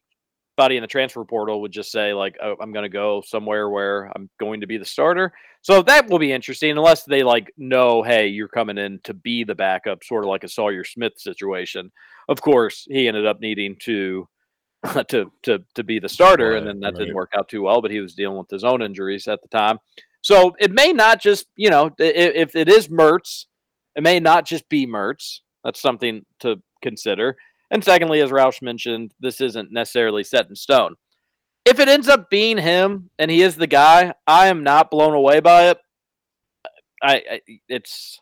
in the transfer portal would just say, like, oh, I'm going to go somewhere where I'm going to be the starter. So that will be interesting unless they like know, hey, you're coming in to be the backup, sort of like a Sawyer Smith situation. Of course, he ended up needing to to to to be the starter, Right, and then that right. didn't work out too well. But he was dealing with his own injuries at the time, so it may not just you know if it is Mertz, it may not just be Mertz. That's something to consider. And secondly, as Roush mentioned, this isn't necessarily set in stone. If it ends up being him and he is the guy, I am not blown away by it. I, I it's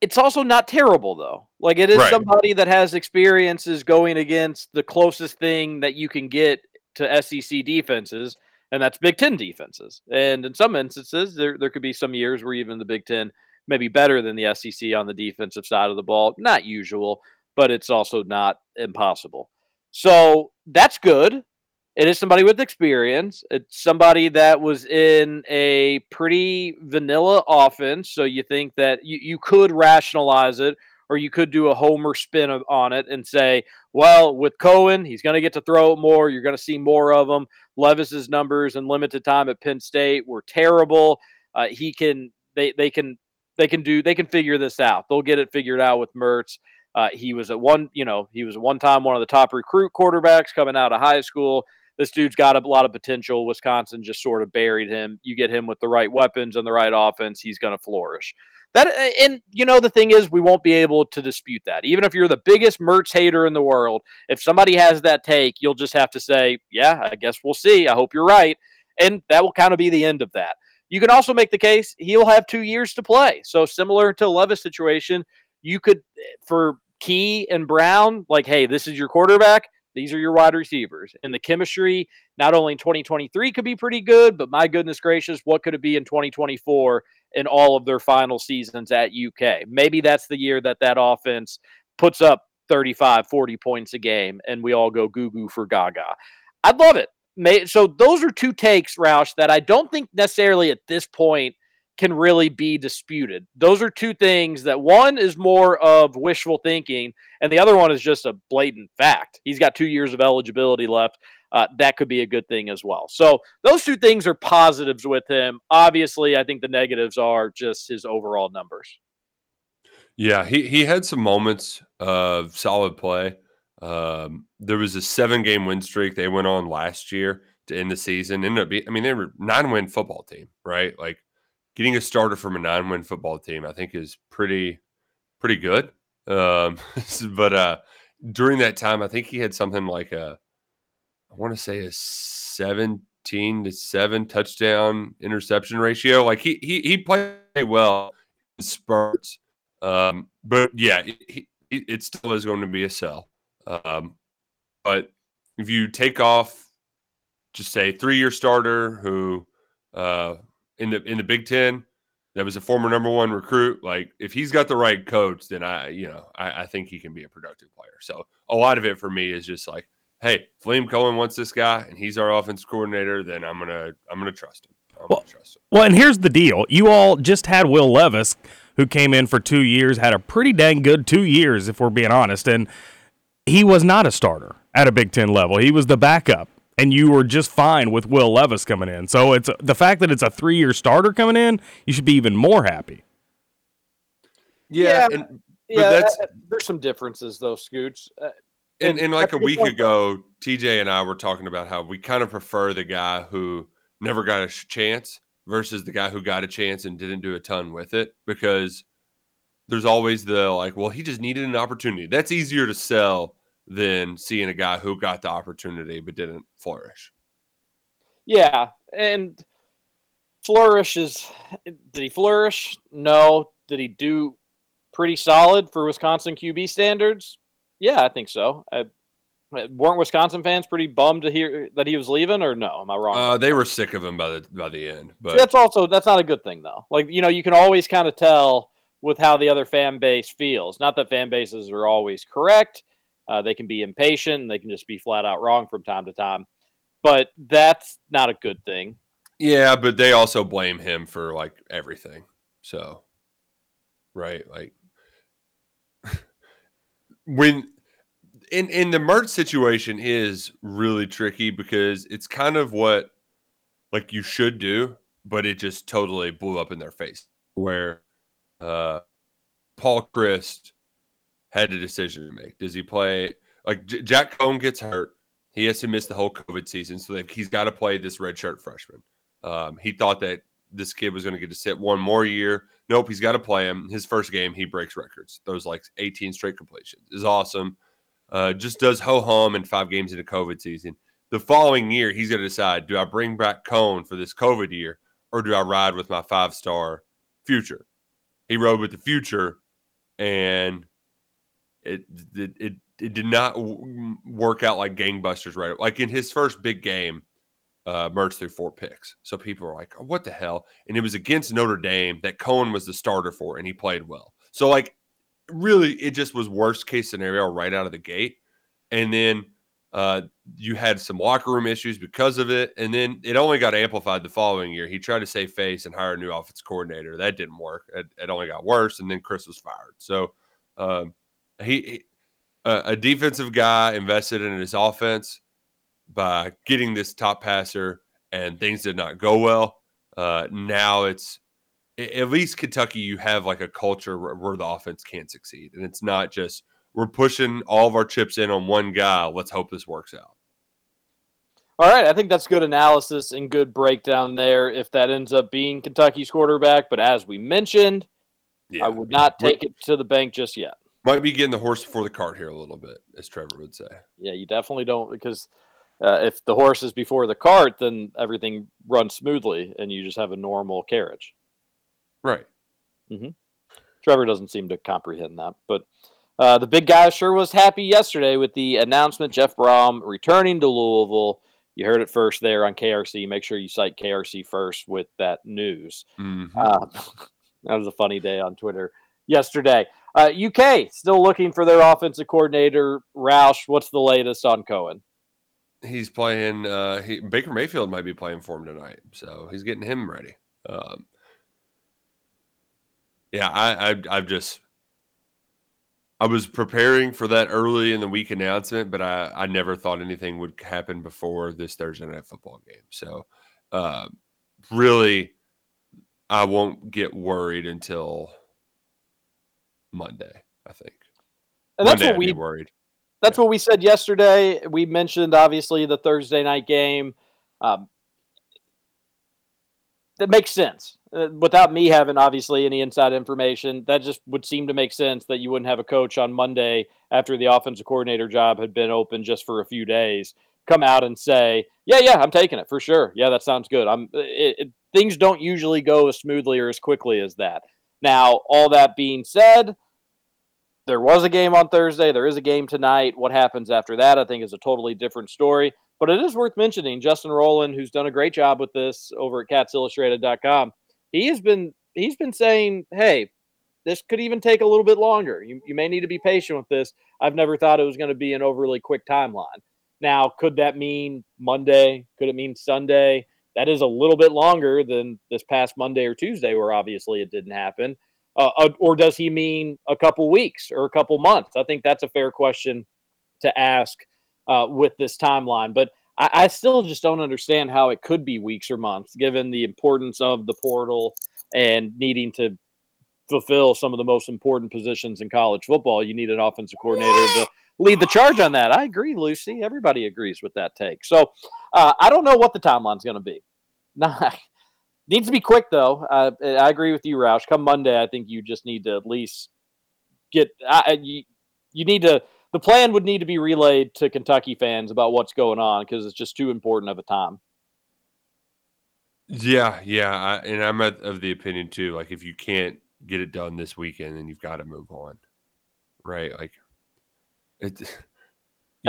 it's also not terrible though. Like it is Right. somebody that has experiences going against the closest thing that you can get to SEC defenses, and that's Big Ten defenses. And in some instances, there there could be some years where even the Big Ten may be better than the SEC on the defensive side of the ball. Not usual, but it's also not impossible. So that's good. It is somebody with experience. It's somebody that was in a pretty vanilla offense. So you think that you, you could rationalize it or you could do a homer spin of, on it and say, well, with Coen, he's going to get to throw it more. You're going to see more of him. Levis's numbers and limited time at Penn State were terrible. Uh, he can, they, they can, they can do, they can figure this out. They'll get it figured out with Mertz. Uh, he was at one, you know, he was one time one of the top recruit quarterbacks coming out of high school. This dude's got a lot of potential. Wisconsin just sort of buried him. You get him with the right weapons and the right offense, he's going to flourish. That and you know the thing is, we won't be able to dispute that. Even if you're the biggest Mertz hater in the world, if somebody has that take, you'll just have to say, "Yeah, I guess we'll see. I hope you're right," and that will kind of be the end of that. You can also make the case he'll have two years to play. So similar to Levis situation, you could for Key and Brown, like, hey, this is your quarterback. These are your wide receivers. And the chemistry, not only in 2023 could be pretty good, but my goodness gracious, what could it be in 2024 in all of their final seasons at UK? Maybe that's the year that that offense puts up 35, 40 points a game and we all go goo goo for Gaga. I'd love it. May, so those are two takes, Roush, that I don't think necessarily at this point can really be disputed. Those are two things that one is more of wishful thinking, and the other one is just a blatant fact. He's got two years of eligibility left. Uh, that could be a good thing as well. So those two things are positives with him. Obviously, I think the negatives are just his overall numbers. Yeah, he he had some moments of solid play. Um, there was a seven game win streak they went on last year to end the season. Ended up being, I mean, they were nine win football team, right? Like getting a starter from a nine win football team, I think is pretty pretty good. Um, but uh, during that time, I think he had something like a, I want to say a seventeen to seven touchdown interception ratio. Like he he he played well in spurts. Um, but yeah, he, he, it still is going to be a sell. Um, but if you take off, just say three year starter who uh, in the in the Big Ten that was a former number one recruit, like if he's got the right coach, then I you know I, I think he can be a productive player. So a lot of it for me is just like, hey, if Liam Coen wants this guy and he's our offense coordinator, then I'm gonna I'm gonna trust him. I'm Well, gonna trust him. Well, and here's the deal. You all just had Will Levis, who came in for two years, had a pretty dang good two years, if we're being honest. And he was not a starter at a Big Ten level. He was the backup. And you were just fine with Will Levis coming in. So it's the fact that it's a three year starter coming in, you should be even more happy. Yeah, Yeah, and, but Yeah, that's uh, there's some differences though, Scooch. Uh, And, And and like a a week ago, TJ and I were talking about how we kind of prefer the guy who never got a chance versus the guy who got a chance and didn't do a ton with it because there's always the like, well, he just needed an opportunity. That's easier to sell than seeing a guy who got the opportunity but didn't flourish. Yeah, and flourish is did he flourish? No. Did he do pretty solid for Wisconsin QB standards? Yeah, I think so. I, weren't Wisconsin fans pretty bummed to hear that he was leaving, or no? Am I wrong? Uh, they were sick of him by the by the end, but that's also that's not a good thing though. Like you know, you can always kind of tell with how the other fan base feels. Not that fan bases are always correct. Uh, they can be impatient. They can just be flat out wrong from time to time. But that's not a good thing. Yeah, but they also blame him for like everything. So, right, like when in in the Mertz situation is really tricky because it's kind of what like you should do, but it just totally blew up in their face. Where uh Paul Chryst had a decision to make. Does he play like J- Jack Coan gets hurt? He has to miss the whole COVID season, so he's got to play this redshirt freshman. Um, he thought that this kid was going to get to sit one more year. Nope, he's got to play him. His first game, he breaks records. Those like 18 straight completions is awesome. Uh, just does ho hum in five games in a COVID season. The following year, he's going to decide: Do I bring back Coan for this COVID year, or do I ride with my five star future? He rode with the future, and it it it, it did not w- work out like gangbusters. Right, like in his first big game, uh, Mertz threw four picks. So people were like, oh, "What the hell?" And it was against Notre Dame that Coan was the starter for, and he played well. So like, really, it just was worst case scenario right out of the gate. And then uh, you had some locker room issues because of it, and then it only got amplified the following year. He tried to save face and hire a new offense coordinator. That didn't work. It, it only got worse, and then Chryst was fired. So um, he, he uh, a defensive guy invested in his offense by getting this top passer and things did not go well. Uh, now it's at least Kentucky, you have like a culture where, where, the offense can't succeed. And it's not just we're pushing all of our chips in on one guy. Let's hope this works out. All right. I think that's good analysis and good breakdown there if that ends up being Kentucky's quarterback. But as we mentioned, yeah. I would not take it to the bank just yet. Might be getting the horse before the cart here a little bit, as Trevor would say. Yeah, you definitely don't because – uh, if the horse is before the cart, then everything runs smoothly and you just have a normal carriage. Right. Mm-hmm. Trevor doesn't seem to comprehend that, but uh, the big guy sure was happy yesterday with the announcement Jeff Brohm returning to Louisville. You heard it first there on KRC. Make sure you cite KRC first with that news. Mm-hmm. Uh, that was a funny day on Twitter yesterday. UK uh, still looking for their offensive coordinator. Roush, what's the latest on Coen? he's playing. Uh, he, Baker Mayfield might be playing for him tonight, so he's getting him ready. Um, yeah, I, I, I've just, I was preparing for that early in the week announcement, but I, I never thought anything would happen before this Thursday night football game. So, uh, really, I won't get worried until Monday. I think. And that's Monday what we worried that's what we said yesterday. We mentioned obviously the Thursday night game. Um, that makes sense. Uh, without me having obviously any inside information, that just would seem to make sense that you wouldn't have a coach on Monday after the offensive coordinator job had been open just for a few days come out and say, "Yeah, yeah, I'm taking it for sure. Yeah, that sounds good." I'm. It, it, things don't usually go as smoothly or as quickly as that. Now, all that being said, there was a game on Thursday. There is a game tonight. What happens after that, I think, is a totally different story. But it is worth mentioning Justin Rowland, who's done a great job with this over at CatsIllustrated.com. He has been he's been saying, "Hey, this could even take a little bit longer. You, you may need to be patient with this. I've never thought it was going to be an overly quick timeline. Now, could that mean Monday? Could it mean Sunday? That is a little bit longer than this past Monday or Tuesday, where obviously it didn't happen. Uh, uh, or does he mean a couple weeks or a couple months? I think that's a fair question to ask uh, with this timeline. But I, I, still just don't understand how it could be weeks or months, given the importance of the portal and needing to fulfill some of the most important positions in college football. You need an offensive coordinator to lead the charge on that. I agree, Lucy. Everybody agrees with that take. So uh, I don't know what the timeline's going to be. Needs to be quick though. Uh, I agree with you, Roush. Come Monday, I think you just need to at least get. I, you, you need to. The plan would need to be relayed to Kentucky fans about what's going on because it's just too important of a time. Yeah, yeah, I, and I'm of the opinion too. Like, if you can't get it done this weekend, then you've got to move on, right? Like, it. You,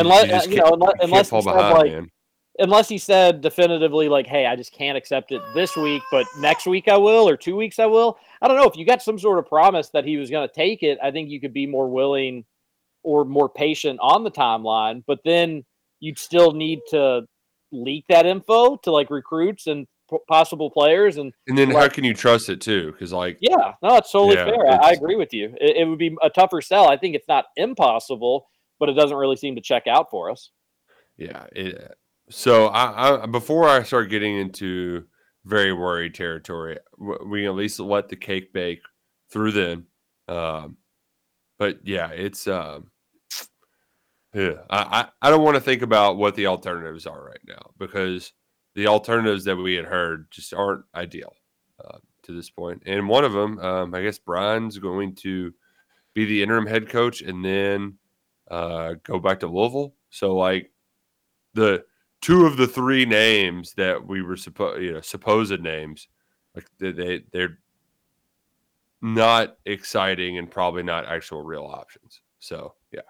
unless you, uh, you know, unless, unless behind, like, man unless he said definitively like hey i just can't accept it this week but next week i will or two weeks i will i don't know if you got some sort of promise that he was going to take it i think you could be more willing or more patient on the timeline but then you'd still need to leak that info to like recruits and p- possible players, and And then how can you trust it too? Because like yeah, no, it's totally Yeah, fair. I, I agree with you. It, it would be a tougher sell. I think it's not impossible, but it doesn't really seem to check out for us. Yeah. It, so I, I before I start getting into very worried territory, we can at least let the cake bake through then. Um, but yeah, it's um, yeah. I, I don't want to think about what the alternatives are right now because the alternatives that we had heard just aren't ideal uh, to this point. And one of them, um, I guess, Brian's going to be the interim head coach and then uh, go back to Louisville. So like the two of the three names that we were supposed, you know, supposed names, like they, they they're not exciting and probably not actual real options. So yeah,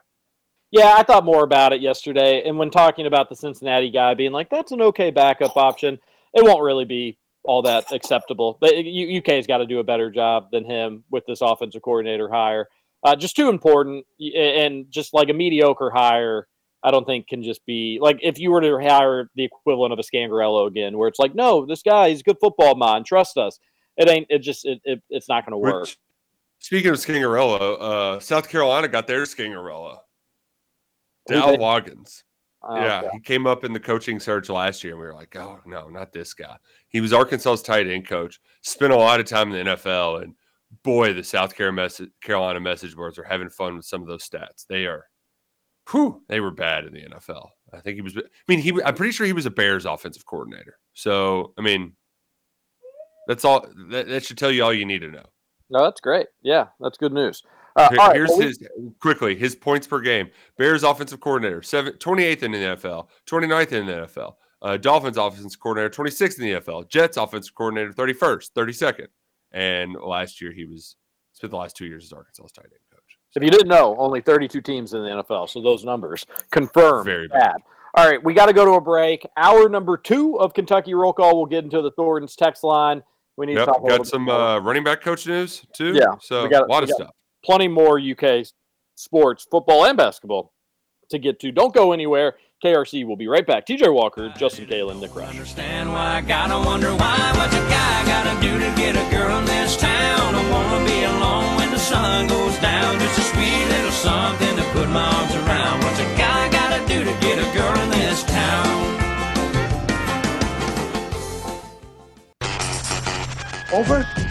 Yeah, I thought more about it yesterday. And when talking about the Cincinnati guy being like, that's an okay backup option, it won't really be all that acceptable. But UK's got to do a better job than him with this offensive coordinator hire. Uh, just too important. And just like a mediocre hire, I don't think can just be like if you were to hire the equivalent of a Scangarello again, where it's like, no, this guy, he's a good football mind. Trust us. It ain't, it just, it, it it's not going to work. Speaking of Scangarello, uh, South Carolina got their Scangarello. Dowell Loggains. Oh, yeah, okay. he came up in the coaching search last year, and we were like, "Oh no, not this guy." He was Arkansas's tight end coach. Spent a lot of time in the NFL, and boy, the South Carolina message, Carolina message boards are having fun with some of those stats. They are, whew, they were bad in the NFL. I think he was. I mean, he. I'm pretty sure he was a Bears offensive coordinator. So, I mean, that's all. That, that should tell you all you need to know. No, that's great. Yeah, that's good news. Uh, Here- all right, Here's well, we- his quickly his points per game. Bears offensive coordinator, seven, 28th in the NFL, 29th in the NFL. Uh, Dolphins offensive coordinator, 26th in the NFL. Jets offensive coordinator, 31st, 32nd. And last year he was spent the last two years as Arkansas's tight end coach. So. If you didn't know, only 32 teams in the NFL. So those numbers confirm Very bad. All right, we got to go to a break. Hour number two of Kentucky Roll Call. We'll get into the Thornton's text line. We need Yep, to talk got some uh, running back coach news too. Yeah, so we got- a lot of got stuff. Plenty more UK sports, football, and basketball to get to. Don't go anywhere. KRC will be right back. TJ Walker, Justin Kalen, Nick Roush. Understand why I gotta wonder why. What's a guy gotta do to get a girl in this town? I wanna be alone when the sun goes down. Just a sweet little something to put my arms around. What's a guy gotta do to get a girl in this town? Over?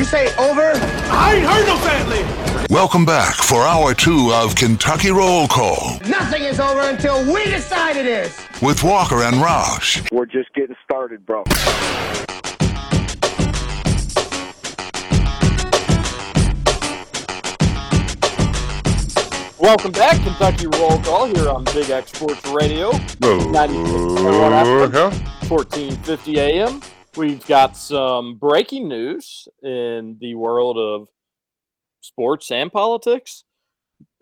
You say over? I ain't heard no family. Welcome back for hour two of Kentucky Roll Call Nothing is over until we decide it is. with Walker and Roush. We're just getting started, bro. Welcome back, Kentucky Roll Call here on Big X Sports Radio. 96.1 FM, 1450 AM. We've got some breaking news in the world of sports and politics.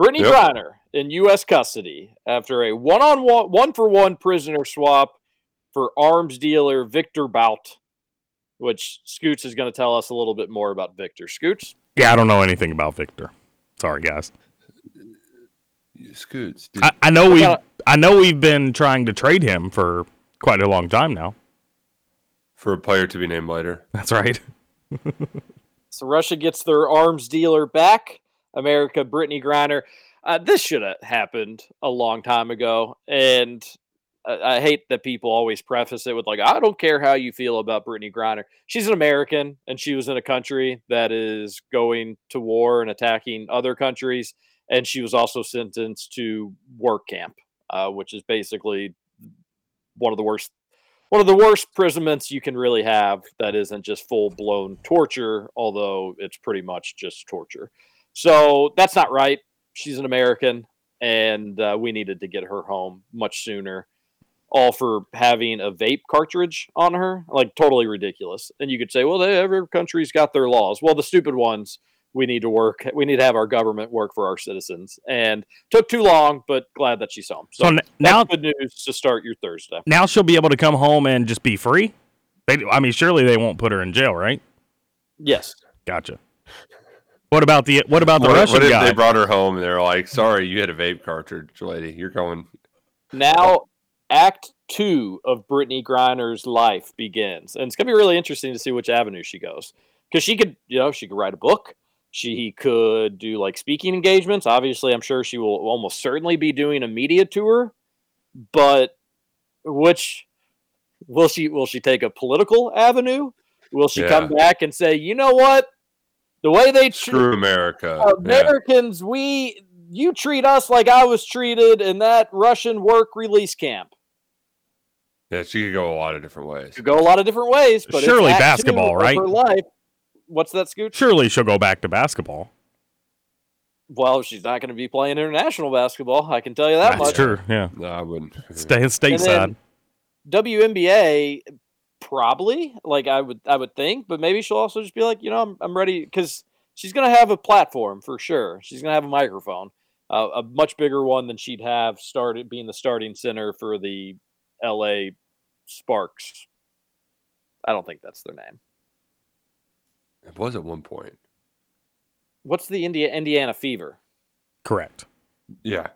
Brittney Yep. Griner in U.S. custody after a one-on-one, one-for-one prisoner swap for arms dealer Victor Bout, which Scoots is going to tell us a little bit more about Victor. Scoots? Yeah, I don't know anything about Victor. Sorry, guys. Scoots. I, I know we I know we've been trying to trade him for quite a long time now. For a player to be named later. That's right. So Russia gets their arms dealer back. America, Brittney Griner. Uh, this should have happened a long time ago, and I, I hate that people always preface it with like, "I don't care how you feel about Brittney Griner. She's an American, and she was in a country that is going to war and attacking other countries, and she was also sentenced to work camp, uh, which is basically one of the worst one of the worst imprisonments you can really have that isn't just full blown torture, although it's pretty much just torture. So that's not right. She's an American, and uh, we needed to get her home much sooner. All for having a vape cartridge on her, like totally ridiculous. And you could say, well, they, every country's got their laws. Well, the stupid ones we need to work. We need to have our government work for our citizens. And took too long, but glad that she's home. So, So n- that's now- good news to start your Thursday. Now she'll be able to come home and just be free. They, I mean, surely they won't put her in jail, right? Yes. Gotcha. What about the what about the What, Russian what if guy? they brought her home and they're like, "Sorry, you had a vape cartridge, lady. You're going." Now, act two of Brittney Griner's life begins, and it's gonna be really interesting to see which avenue she goes. Because she could, you know, she could write a book. She could do like speaking engagements. Obviously, I'm sure she will almost certainly be doing a media tour. But which will she will she take a political avenue? Will she come back and say, you know what? The way they treat Screw America. Yeah. Americans, we you treat us like I was treated in that Russian work release camp. Yeah, she could go a lot of different ways. Could go a lot of different ways, but Surely basketball, right? Her life. What's that, Scoot? Surely she'll go back to basketball. Well, she's not going to be playing international basketball. I can tell you that That's much. true. Yeah. No, I wouldn't. Staying And stateside. then WNBA, probably. Like I would, I would think, but maybe she'll also just be like, you know, I'm, I'm ready because she's going to have a platform for sure. She's going to have a microphone, uh, a much bigger one than she'd have started being the starting center for the LA Sparks. I don't think that's their name. It was at one point. What's the India Indiana Fever? Correct. Yeah.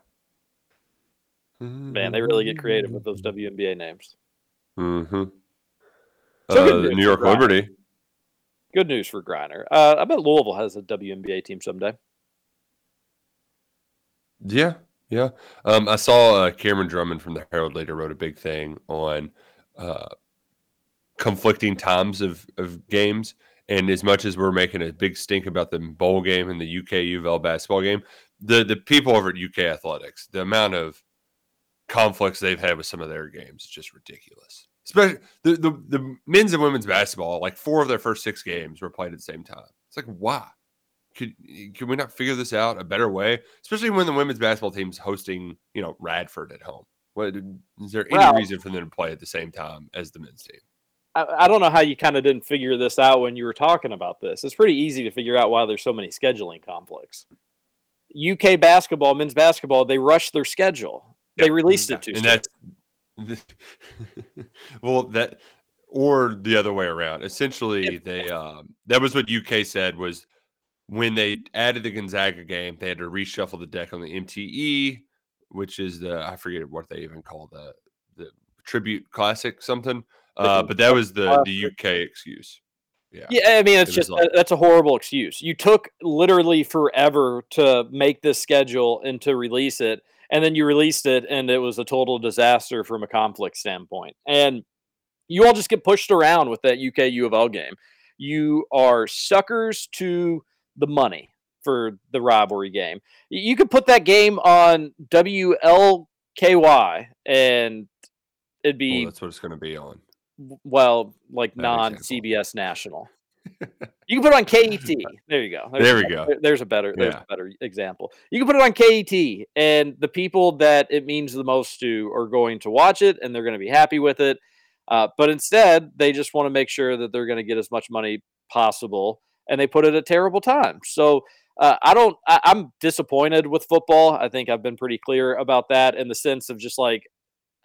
Man, they really get creative with those WNBA names. Mm-hmm. So uh, the New York Liberty. Good news for Griner. Uh, I bet Louisville has a WNBA team someday. Yeah, yeah. Um, I saw uh, Cameron Drummond from the Herald-Leader wrote a big thing on uh, conflicting times of, of games. And as much as we're making a big stink about the bowl game and the UK U of L basketball game, the the people over at UK Athletics, the amount of conflicts they've had with some of their games is just ridiculous. Especially the, the the men's and women's basketball, like four of their first six games were played at the same time. It's like why? Could could we not figure this out a better way? Especially when the women's basketball team's hosting, you know, Radford at home. What is there any Well- reason for them to play at the same time as the men's team? I, I don't know how you kind of didn't figure this out when you were talking about this. It's pretty easy to figure out why there's so many scheduling conflicts. UK basketball, men's basketball, they rushed their schedule. They released it too and soon. that's well that or the other way around essentially they um that was what uk said was when they added the gonzaga game they had to reshuffle the deck on the mte which is the i forget what they even call the the tribute classic something uh but that was the the uk excuse yeah Yeah, I mean, it's It just like- that's a horrible excuse. You took literally forever to make this schedule and to release it, and then you released it, and it was a total disaster from a conflict standpoint. And you all just get pushed around with that UK U of L game. You are suckers to the money for the rivalry game. You could put that game on WLKY, and it'd be well, that's what it's going to be on well, like non CBS national. you can put it on KET. There you go. There's There we go. There's a better. There's Yeah. a better example. You can put it on KET, and the people that it means the most to are going to watch it, and they're going to be happy with it. Uh, but instead, they just want to make sure that they're going to get as much money possible, and they put it at terrible times. So. Uh, I don't. I, I'm disappointed with football. I think I've been pretty clear about that in the sense of just like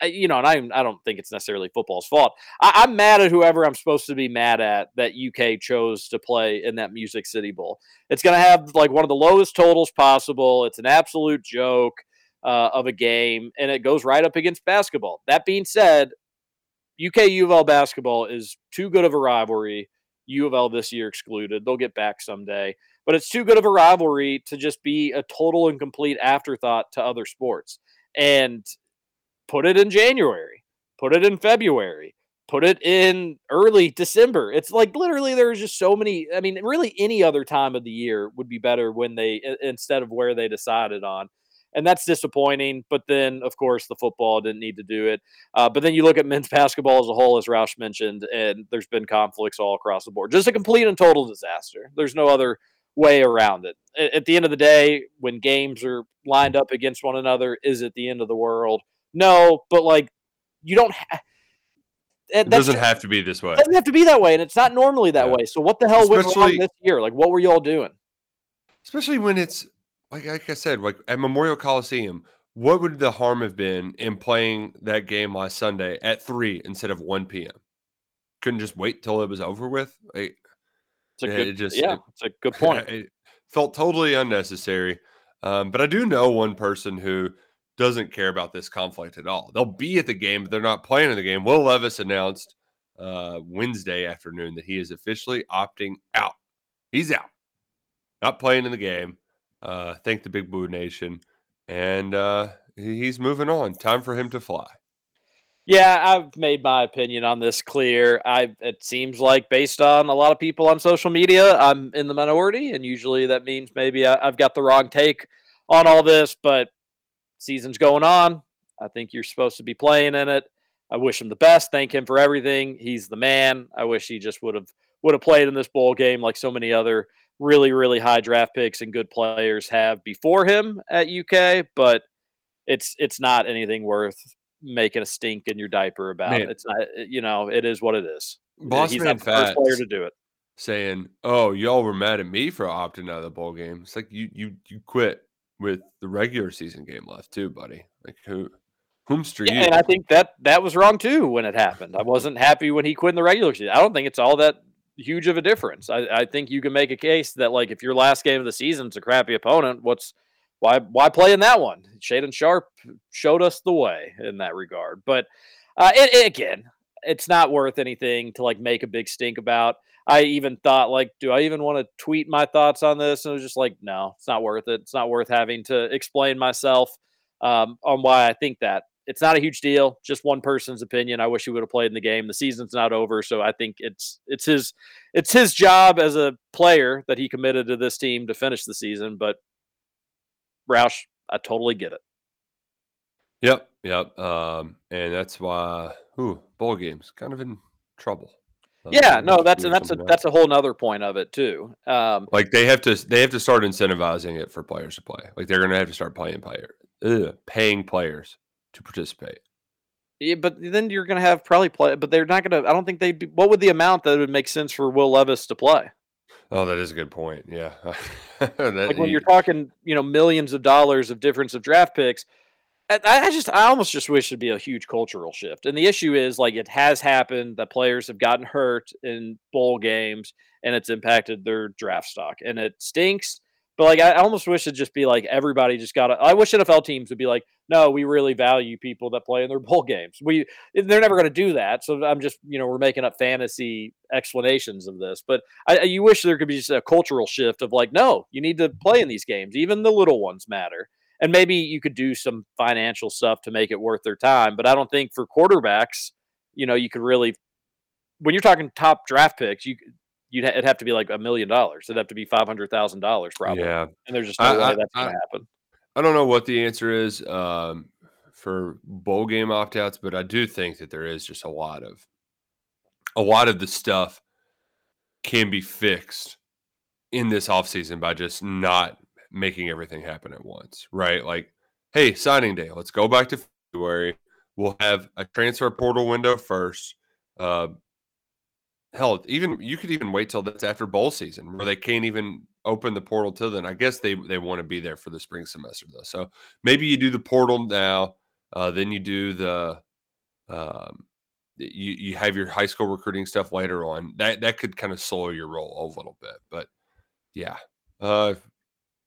you know, and I I don't think it's necessarily football's fault. I, I'm mad at whoever I'm supposed to be mad at that UK chose to play in that Music City Bowl. It's going to have like one of the lowest totals possible. It's an absolute joke uh, of a game, and it goes right up against basketball. That being said, UK U of L basketball is too good of a rivalry. U of L this year excluded. They'll get back someday, but it's too good of a rivalry to just be a total and complete afterthought to other sports. And put it in January, put it in February, put it in early December. It's like literally there's just so many. I mean, really any other time of the year would be better when they instead of where they decided on. And that's disappointing. But then, of course, the football didn't need to do it. Uh, but then you look at men's basketball as a whole, as Roush mentioned, and there's been conflicts all across the board. Just a complete and total disaster. There's no other way around it. At the end of the day, when games are lined up against one another, is it the end of the world? No, but like you don't. Ha- it doesn't have to be this way It doesn't have to be that way, and it's not normally that way. So what the hell went wrong this year? Like, what were y'all doing? especially when it's like like I said, like at Memorial Coliseum. What would the harm have been in playing that game last Sunday at three instead of one p.m.? Couldn't just wait till it was over with. Like, It's a yeah, good, it just yeah, it- it's a good point. it felt totally unnecessary. Um, but I do know one person who doesn't care about this conflict at all. They'll be at the game, but they're not playing in the game. Will Levis announced uh, Wednesday afternoon that he is officially opting out. He's out, not playing in the game. Uh, thank the Big Blue Nation, and uh, he's moving on. Time for him to fly. Yeah, I've made my opinion on this clear. I it seems like based on a lot of people on social media, I'm in the minority, and usually that means maybe I, I've got the wrong take on all this. But season's going on. I think you're supposed to be playing in it. I wish him the best. Thank him for everything. He's the man. I wish he just would have would have played in this bowl game like so many other really really high draft picks and good players have before him at UK. But it's it's not anything worth making a stink in your diaper about. Man. It's not you know it is what it is. Boss He's man not the first player to do it. saying, "Oh, y'all were mad at me for opting out of the bowl game." It's like you you you quit with the regular season game left too, buddy. Like who, whomster Yeah, you? and I think that that was wrong too when it happened. I wasn't happy when he quit in the regular season. I don't think it's all that huge of a difference. I, I think you can make a case that like if your last game of the season's a crappy opponent, what's why why play in that one? Shaedon Sharpe showed us the way in that regard. But uh, it, it- again, it's not worth anything to like make a big stink about. I even thought like, do I even want to tweet my thoughts on this? And it was just like, no, it's not worth it. It's not worth having to explain myself um, on why I think that. It's not a huge deal. Just one person's opinion. I wish he would have played in the game. The season's not over, so I think it's it's his it's his job as a player that he committed to this team to finish the season. But Roush, I totally get it. Yep, yep. Um, and that's why, ooh, bowl games kind of in trouble. Yeah, no, that's and that's a that's a whole nother point of it too. Um, like they have to they have to start incentivizing it for players to play. Like they're gonna have to start playing player, ugh, paying players to participate. Yeah, but then you're going to have probably play, but they're not going to. I don't think they. What would the amount that would make sense for Will Levis to play? Oh, that is a good point. Yeah, That- Like when he- you're talking, you know, millions of dollars of difference of draft picks. I, just, I almost just wish it'd be a huge cultural shift. And the issue is, like, it has happened that players have gotten hurt in bowl games, and it's impacted their draft stock, and it stinks. But like, I almost wish it'd just be like everybody just got. I wish NFL teams would be like, no, we really value people that play in their bowl games. We they're never going to do that. So I'm just, you know, we're making up fantasy explanations of this. But I- you wish there could be just a cultural shift of like, no, you need to play in these games. Even the little ones matter. And maybe you could do some financial stuff to make it worth their time. But I don't think for quarterbacks, you know, you could really, when you're talking top draft picks, you you'd ha- it'd have to be like a million dollars. It'd have to be five hundred thousand dollars probably. Yeah. And there's just no I- way that's I- to happen. I don't know what the answer is um, for bowl game opt outs, but I do think that there is just a lot of a lot of the stuff can be fixed in this offseason by just not making everything happen at once, right? Like, hey, signing day, let's go back to February. We'll have a transfer portal window first. Uh, hell, even you could even wait till that's after bowl season where they can't even open the portal till then. I guess they they want to be there for the spring semester though. So maybe you do the portal now, uh, then you do the um, you you have your high school recruiting stuff later on. That that could kind of slow your roll a little bit, but yeah. Uh,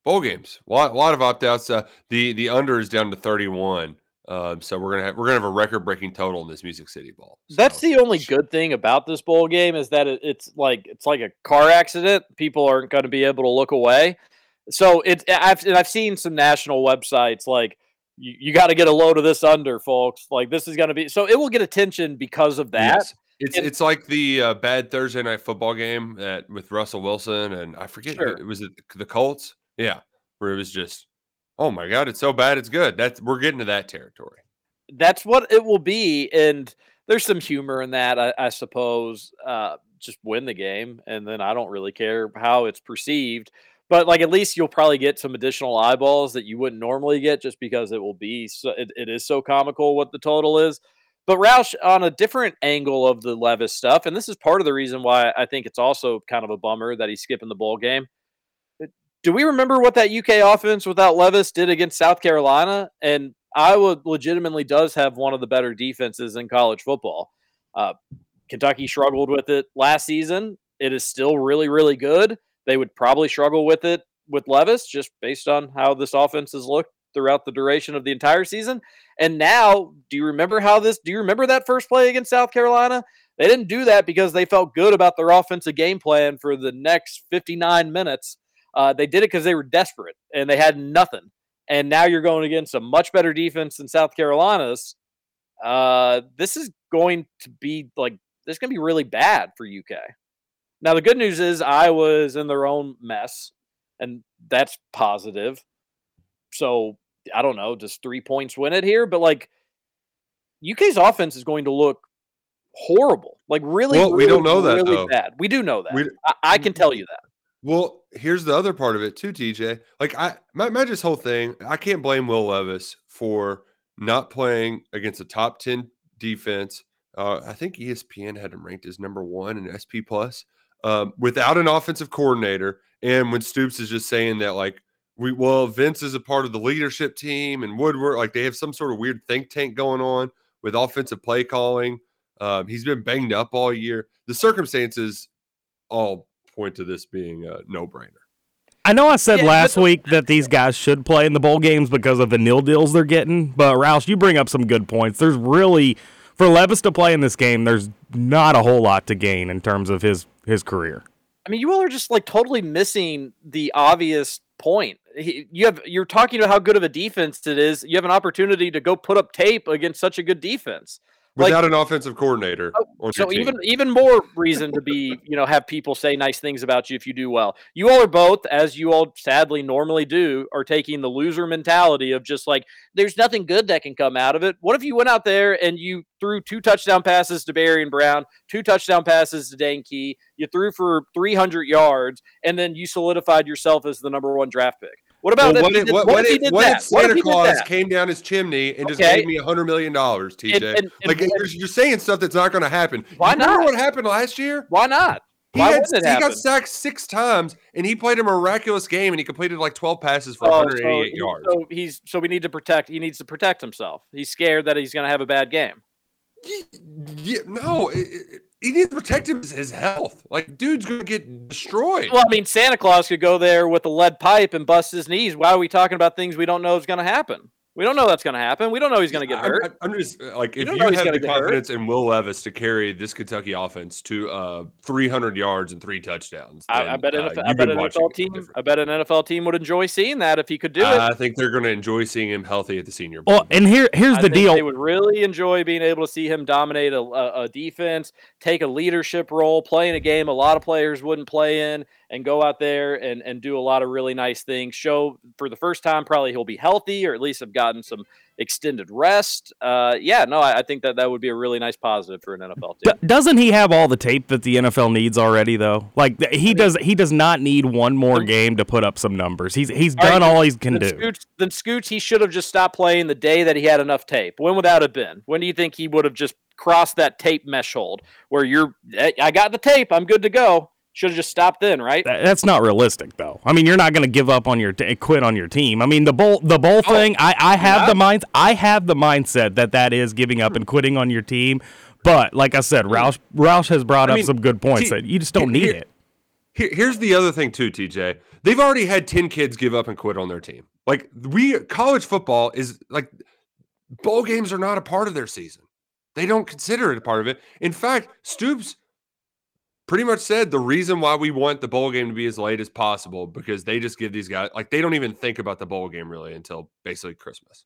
bowl games, a lot, a lot of opt outs. Uh, the the under is down to thirty one. Um, so we're gonna have we're gonna have a record breaking total in this Music City Bowl. That's the only good thing about this bowl game is that it, it's like it's like a car accident. People aren't going to be able to look away. So it's I've and I've seen some national websites like you, you got to get a load of this under, folks. Like this is going to be so it will get attention because of that. Yes. It's And- it's like the uh, bad Thursday night football game that with Russell Wilson and I forget Sure. it was it the Colts. Yeah, where it was just, oh my god, it's so bad, it's good. That's we're getting to that territory. that's what it will be and there's some humor in that i, I suppose uh, just win the game and then i don't really care how it's perceived but like at least you'll probably get some additional eyeballs that you wouldn't normally get just because it will be so it, it is so comical what the total is but Roush, on a different angle of the Levis stuff, and this is part of the reason why I think it's also kind of a bummer that he's skipping the bowl game. Do we remember what that UK offense without Levis did against South Carolina? And Iowa legitimately does have one of the better defenses in college football. Uh, Kentucky struggled with it last season. It is still really, really good. They would probably struggle with it with Levis just based on how this offense has looked throughout the duration of the entire season. And now, do you remember how this? Do you remember that first play against South Carolina? They didn't do that because they felt good about their offensive game plan for the next 59 minutes. Uh, they did it because they were desperate and they had nothing. And now you're going against a much better defense than South Carolina's. Uh, this is going to be like this is going to be really bad for UK. Now the good news is Iowa's in their own mess, and that's positive. So I don't know, does three points win it here? But like UK's offense is going to look horrible, like really. Well, we don't know that, really though. bad. We do know that. We- I, I can tell you that. Well, here's the other part of it too, TJ. Like I my, just whole thing, I can't blame Will Levis for not playing against a top 10 defense. Uh, I think ESPN had him ranked as number one in SP plus um, without an offensive coordinator. And when Stoops is just saying that, like, we well, Vince is a part of the leadership team and Woodward, like they have some sort of weird think tank going on with offensive play calling. Um, he's been banged up all year. The circumstances all point to this being a no brainer. I know I said Yeah, last but- week that these guys should play in the bowl games because of the nil deals they're getting, but Roush, you bring up some good points. There's really for Levis to play in this game, there's not a whole lot to gain in terms of his his career. I mean, you all are just like totally missing the obvious point. He, you have you're talking about how good of a defense it is. You have an opportunity to go put up tape against such a good defense. Like- Without an offensive coordinator oh, on So even even more reason to be, you know, have people say nice things about you if you do well. You all are both, as you all sadly normally do, are taking the loser mentality of just like there's nothing good that can come out of it. What if you went out there and you threw two touchdown passes to Barion Brown, two touchdown passes to Dane Key, you threw for 300 yards, and then you solidified yourself as the number one draft pick? What about Well, what, if, what, what if what if if Santa did Claus came down his chimney and just gave me a hundred million dollars, TJ? Like you're, you're saying stuff that's not going to happen. Why You remember not? what happened last year? Why not? He, Why had, it he got sacked six times, and he played a miraculous game, and he completed like 12 passes for Oh, 188 so, yards. So he's so we need to protect. He needs to protect himself. He's scared that he's going to have a bad game. Yeah, no, it- he needs to protect his, his health. Like, dude's to get destroyed. Well, I mean, Santa Claus could go there with a lead pipe and bust his knees. Why are we talking about things we don't know is going to happen? We don't know that's going to happen. We don't know he's going to get I'm- hurt. I'm, just uh, like, You if don't you, know he's have the confidence in Will Levis to carry this Kentucky offense to uh, 300 yards and three touchdowns, I, I bet, uh, NFL, I bet an NFL team. different. I bet an NFL team would enjoy seeing that if he could do it. I think they're going to enjoy seeing him healthy at the Senior Bowl. Well, and here here's I the think deal. They would really enjoy being able to see him dominate a, a, a defense, take a leadership role, play in a game a lot of players wouldn't play in, and go out there and, and do a lot of really nice things. Show for the first time, probably he'll be healthy or at least have gotten some extended rest. Uh, yeah, no, I, I think that that would be a really nice positive for an NFL team. Doesn't he have all the tape that the NFL needs already though? Like he does he does not need one more game to put up some numbers. He's he's All right, done then- all he can then do. Scoots, then Scoots, he should have just stopped playing the day that he had enough tape. When would that have been? When do you think he would have just crossed that tape mesh hold where you're, "Eh, I got the tape, I'm good to go? Should have just stopped then, right? Th- That's not realistic, though. I mean, you're not going to give up on your t- quit on your team. I mean, the bowl the bowl oh, thing. I, I have the mind I have the mindset that that is giving up and quitting on your team. But like I said, Roush Roush has brought I up mean, some good points T- that you just don't here- need it. Here, here's the other thing too, TJ. They've already had 10 kids give up and quit on their team. Like we college football is like bowl games are not a part of their season. They don't consider it a part of it. In fact, Stoops pretty much said the reason why we want the bowl game to be as late as possible because they just give these guys like they don't even think about the bowl game really until basically Christmas.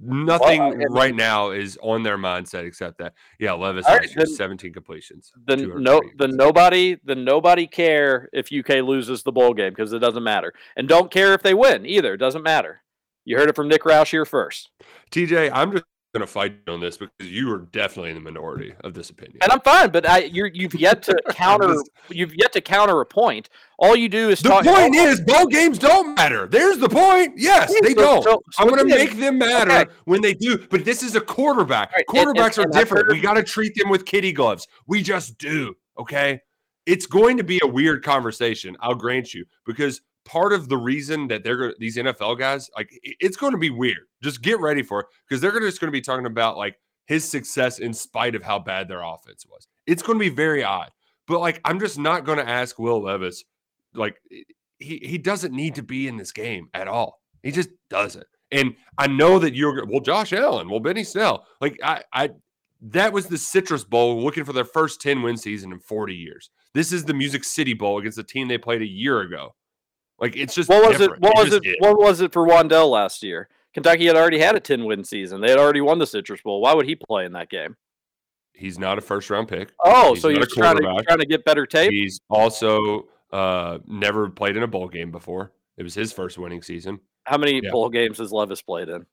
Nothing Well, I- right now is on their mindset except that yeah, Levis All last right, year, then- 17 completions. The no, then nobody, the nobody care if UK loses the bowl game because it doesn't matter, and don't care if they win either. It doesn't matter. You heard it from Nick Roush here first, TJ, I'm just going to fight on this because you are definitely in the minority of this opinion. and I'm fine. But I, you're, you've yet to counter, you've yet to counter a point. All you do is The talk. point is, bowl games don't matter. There's the point. Yes, they so- don't. so- I'm going to make them matter okay. when they do. But this is a quarterback. Right, and- and- Quarterbacks and are different. We got to treat them with kitty gloves. We just do. Okay. It's going to be a weird conversation. I'll grant you because part of the reason that they're these NFL guys like it's going to be weird. Just get ready for it because they're just going to be talking about like his success in spite of how bad their offense was. It's going to be very odd. But like I'm just not going to ask Will Levis like he he doesn't need to be in this game at all. He just doesn't. And I know that you're well, Josh Allen, well, Benny Snell. Like I, I that was the Citrus Bowl looking for their first 10 win season in 40 years. This is the Music City Bowl against the team they played a year ago. Like it's just What was different. it? What was just it? is. What was it for Wan'Dale last year? Kentucky had already had a ten win season. They had already won the Citrus Bowl. Why would he play in that game? He's not a first round pick. Oh, He's so you're trying to trying to get better tape. He's also uh never played in a bowl game before. It was his first winning season. How many Yeah. bowl games has Levis played in?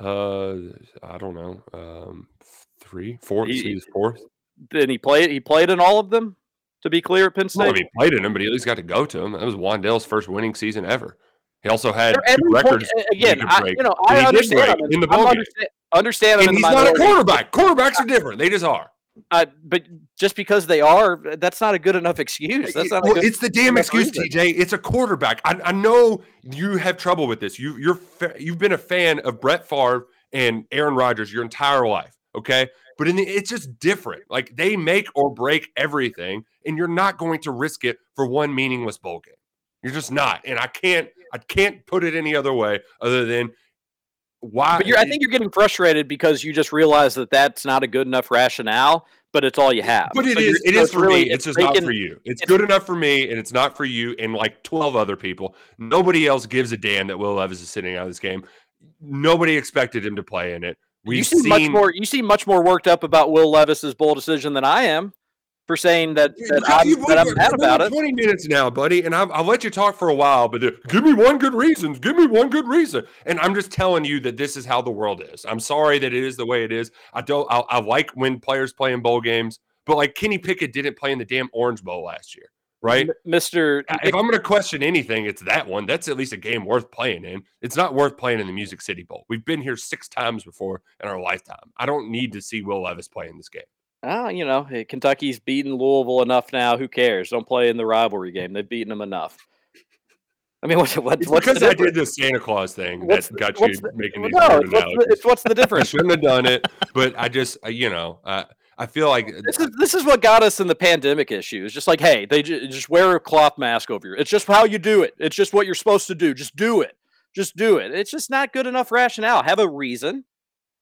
Uh I don't know. Um three, four, He- he's fourth. Did he play? He played in all of them. To be clear, at Penn Well, I State. mean, he played in him, but he at least got to go to him. That was Wan'Dale's first winning season ever. He also had two point- records. again. I, you know, I understand. in the game. understand, understand And he's not a quarterback. Quarterbacks are different. They just are. Uh, but just because they are, that's not a good enough excuse. That's not. a Well, good it's the damn excuse, reason. TJ. It's a quarterback. I, I know you have trouble with this. You you're you've been a fan of Brett Favre and Aaron Rodgers your entire life, okay? But in the, it's just different. Like they make or break everything, and you're not going to risk it for one meaningless bowl game. You're just not, and I can't. I can't put it any other way other than why. But I think you're getting frustrated because you just realize that that's not a good enough rationale, but it's all you have. But it So is. It is for really- me. It's just not for you. It's, it's- good enough for me, and it's not for you and like twelve other people. Nobody else gives a damn that Will Levis is sitting out of this game. Nobody expected him to play in it. We've you seem seen much more. You seem much more worked up about Will Levis's bowl decision than I am for saying that, that I'm, You've that I'm been- mad about at it. Twenty minutes now, buddy, and I've, I'll let you talk for a while. But uh, give me one good reason. Give me one good reason, and I'm just telling you that this is how the world is. I'm sorry that it is the way it is. I don't. I, I like when players play in bowl games, but like Kenny Pickett didn't play in the damn Orange Bowl last year, right? Mr. If I'm going to question anything, it's that one. That's at least a game worth playing in. It's not worth playing in the Music City Bowl. We've been here six times before in our lifetime. I don't need to see Will Levis play in this game. Oh, you know, hey, Kentucky's beaten Louisville enough now. Who cares? Don't play in the rivalry game. They've beaten them enough. I mean, what's what, It's what's because the I did difference? the Santa Claus thing What's that got you the- making these no, it's what's, the, it's what's the I difference? shouldn't have done it, but I just, uh, you know, uh, I feel like This is this is what got us in the pandemic issue. It's just like, hey, they ju- just wear a cloth mask over your. It's just how you do it. It's just what you're supposed to do. Just do it. Just do it. It's just not good enough rationale. Have a reason.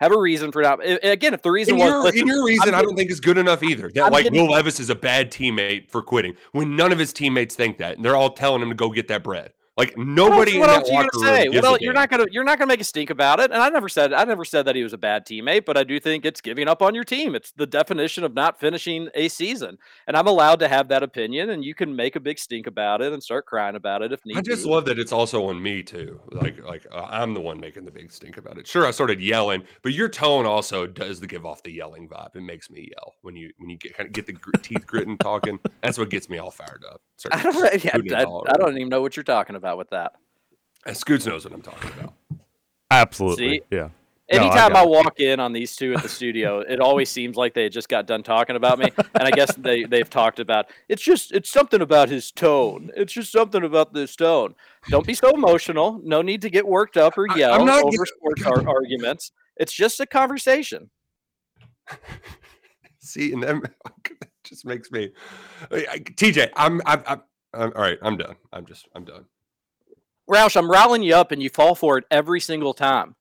Have a reason for not. Again, if the reason in was your, listen, in your reason, I'm I don't getting- think is good enough either. That I'm like getting- Will Levis is a bad teammate for quitting when none of his teammates think that, and they're all telling him to go get that bread. Like What else- nobody What else are you gonna say? room What gives a else, you're not gonna you're not gonna make a stink about it. And I never said I never said that he was a bad teammate, but I do think it's giving up on your team. It's the definition of not finishing a season. And I'm allowed to have that opinion, and you can make a big stink about it and start crying about it if need I just love that it's also on me too. Like, like uh, I'm the one making the big stink about it. Sure, I started yelling, but your tone also does the give off the yelling vibe. It makes me yell when you when you get kind of get the gr- teeth gritting talking. That's what gets me all fired up. Start I don't, yeah, I, I don't even know what you're talking about with that. Uh, Scoots knows what I'm talking about. Absolutely. See? Yeah. No, I Anytime I, walk in on these two at the studio, it always seems like they just got done talking about me. And I guess they they've talked about it's just it's something about his tone. It's just something about this tone. Don't be so emotional. No need to get worked up or I- I'm yell not over get- sports ar- arguments. It's just a conversation. See, and then oh, that just makes me, uh, I- TJ. I'm, I'm, I'm, I'm, all right. I'm done. I'm just, I'm done. Roush, I'm riling you up, and you fall for it every single time.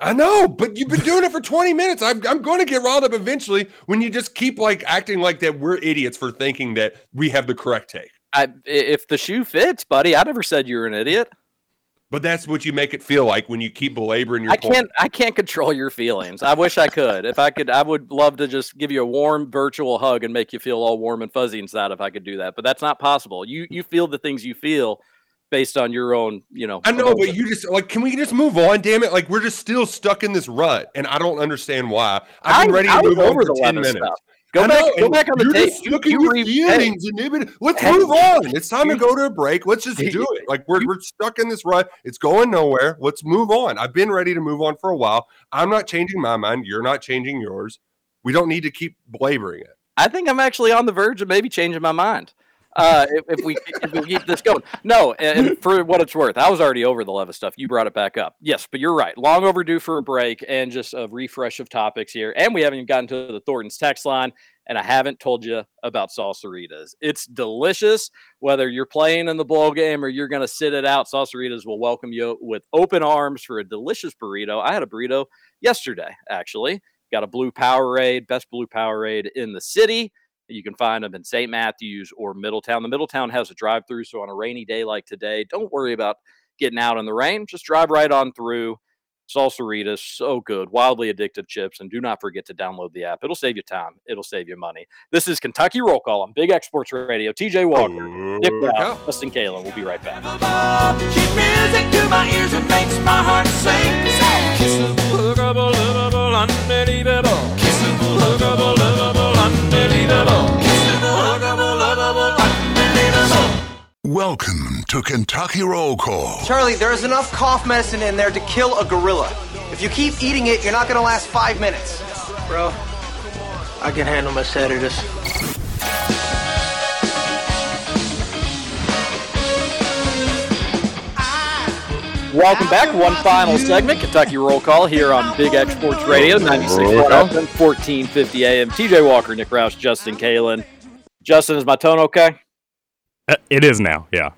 I know, but you've been doing it for 20 minutes. I'm, I'm going to get riled up eventually when you just keep like acting like that we're idiots for thinking that we have the correct take. I, i- if the shoe fits, buddy, I never said you were an idiot. But that's what you make it feel like when you keep belaboring your I point. can't. I can't control your feelings. I wish I could. If I could, I would love to just give you a warm virtual hug and make you feel all warm and fuzzy inside. If I could do that, but that's not possible. You you feel the things you feel based on your own. You know. I know, but you just like, can we just move on? Damn it! Like we're just still stuck in this rut, and I don't understand why. I've been I- ready to was move on over for the ten minutes. stuff. Go I back. know, Go back on the you're tape. just You- stuck you your re- feelings, and even- let's Hey. move on. It's time to go to a break. Let's just do it. Like we're we're stuck in this rut. It's going nowhere. Let's move on. I've been ready to move on for a while. I'm not changing my mind. You're not changing yours. We don't need to keep belaboring it. I think I'm actually on the verge of maybe changing my mind. Uh, if, if we if we keep this going, no. And for what it's worth, I was already over the Levis stuff. You brought it back up, yes, but you're right. Long overdue for a break and just a refresh of topics here. And we haven't even gotten to the Thornton's text line. and I haven't told you about Salsaritas. It's delicious. Whether you're playing in the bowl game or you're going to sit it out, Salsaritas will welcome you with open arms for a delicious burrito. I had a burrito yesterday, actually. Got a blue Powerade, best blue Powerade in the city. You can find them in St. Matthews or Middletown. The Middletown has a drive through, so on a rainy day like today, don't worry about getting out in the rain. Just drive right on through. Salsaritas, so good, wildly addictive chips, and do not forget to download the app. It'll save you time. It'll save you money. This is Kentucky Roll Call on Big X Sports Radio. TJ Walker, Nick Brown, Justin Kalen. We'll be right back. Keep Welcome to Kentucky Roll Call. Charlie, there is enough cough medicine in there to kill a gorilla. If you keep eating it, you're not gonna last five minutes. Bro, I can handle my sedatives. Welcome back. One final segment, Kentucky Roll Call here on Big X Sports Radio, 96 FM, 1450 AM. TJ Walker, Nick Roush, Justin Kalen. Justin, is my tone okay? Uh, It is now. Yeah.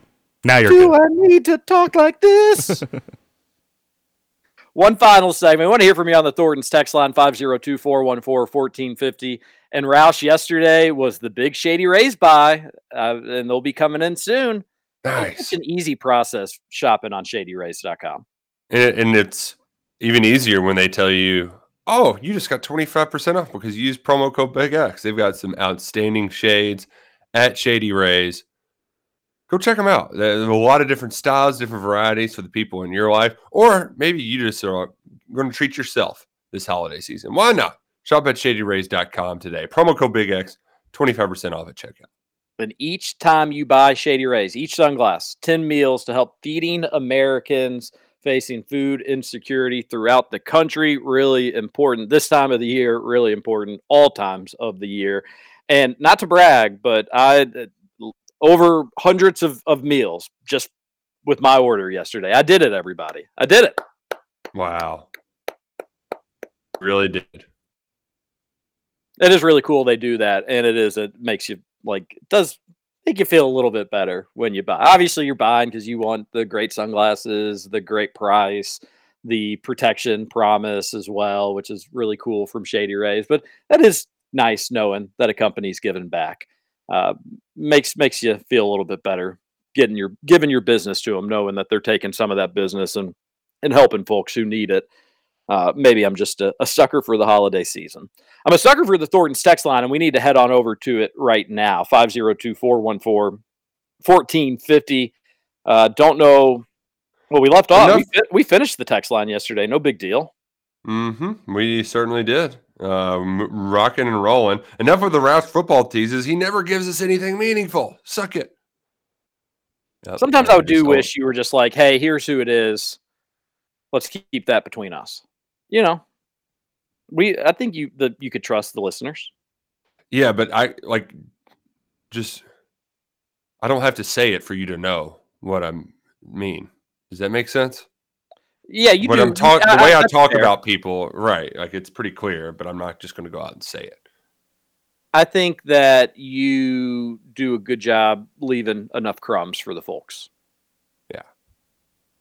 Now you're Do good. I need to talk like this? One final segment. I want to hear from you on the Thornton's text line 502 414 1450. And Roush, yesterday was the big Shady Rays buy, uh, and they'll be coming in soon. Nice. It's an easy process shopping on shadyrays.com. And, and it's even easier when they tell you, oh, you just got 25% off because you use promo code Big X. They've got some outstanding shades at Shady Rays. Go check them out. There's a lot of different styles, different varieties for the people in your life. Or maybe you just are going to treat yourself this holiday season. Why not? Shop at shadyrays.com today. Promo code Big X, 25% off at checkout. And each time you buy Shady Rays, each sunglass, 10 meals to help feeding Americans facing food insecurity throughout the country. Really important this time of the year, really important all times of the year. And not to brag, but I over hundreds of, of meals just with my order yesterday. I did it, everybody. I did it. Wow. Really did. It is really cool they do that. And it is, it makes you like, it does make you feel a little bit better when you buy. Obviously, you're buying because you want the great sunglasses, the great price, the protection promise as well, which is really cool from Shady Rays. But that is nice knowing that a company's giving back. Uh, makes makes you feel a little bit better getting your giving your business to them, knowing that they're taking some of that business and and helping folks who need it. Uh, maybe I'm just a, a sucker for the holiday season. I'm a sucker for the Thornton's text line, and we need to head on over to it right now 502 414 1450. Uh, don't know. Well, we left off. We, we finished the text line yesterday. No big deal. Mm-hmm. We certainly did. Uh, m- rocking and rolling. Enough with the Roush football teases. He never gives us anything meaningful. Suck it. Yep, Sometimes I do just wish you were just like, hey, here's who it is. Let's keep that between us. You know, we. I think you that you could trust the listeners. Yeah, but I like just. I don't have to say it for you to know what I mean. Does that make sense? Yeah, you when do. I'm talk, I- the way I that's talk fair. about people, right? Like it's pretty clear, but I'm not just going to go out and say it. I think that you do a good job leaving enough crumbs for the folks. Yeah.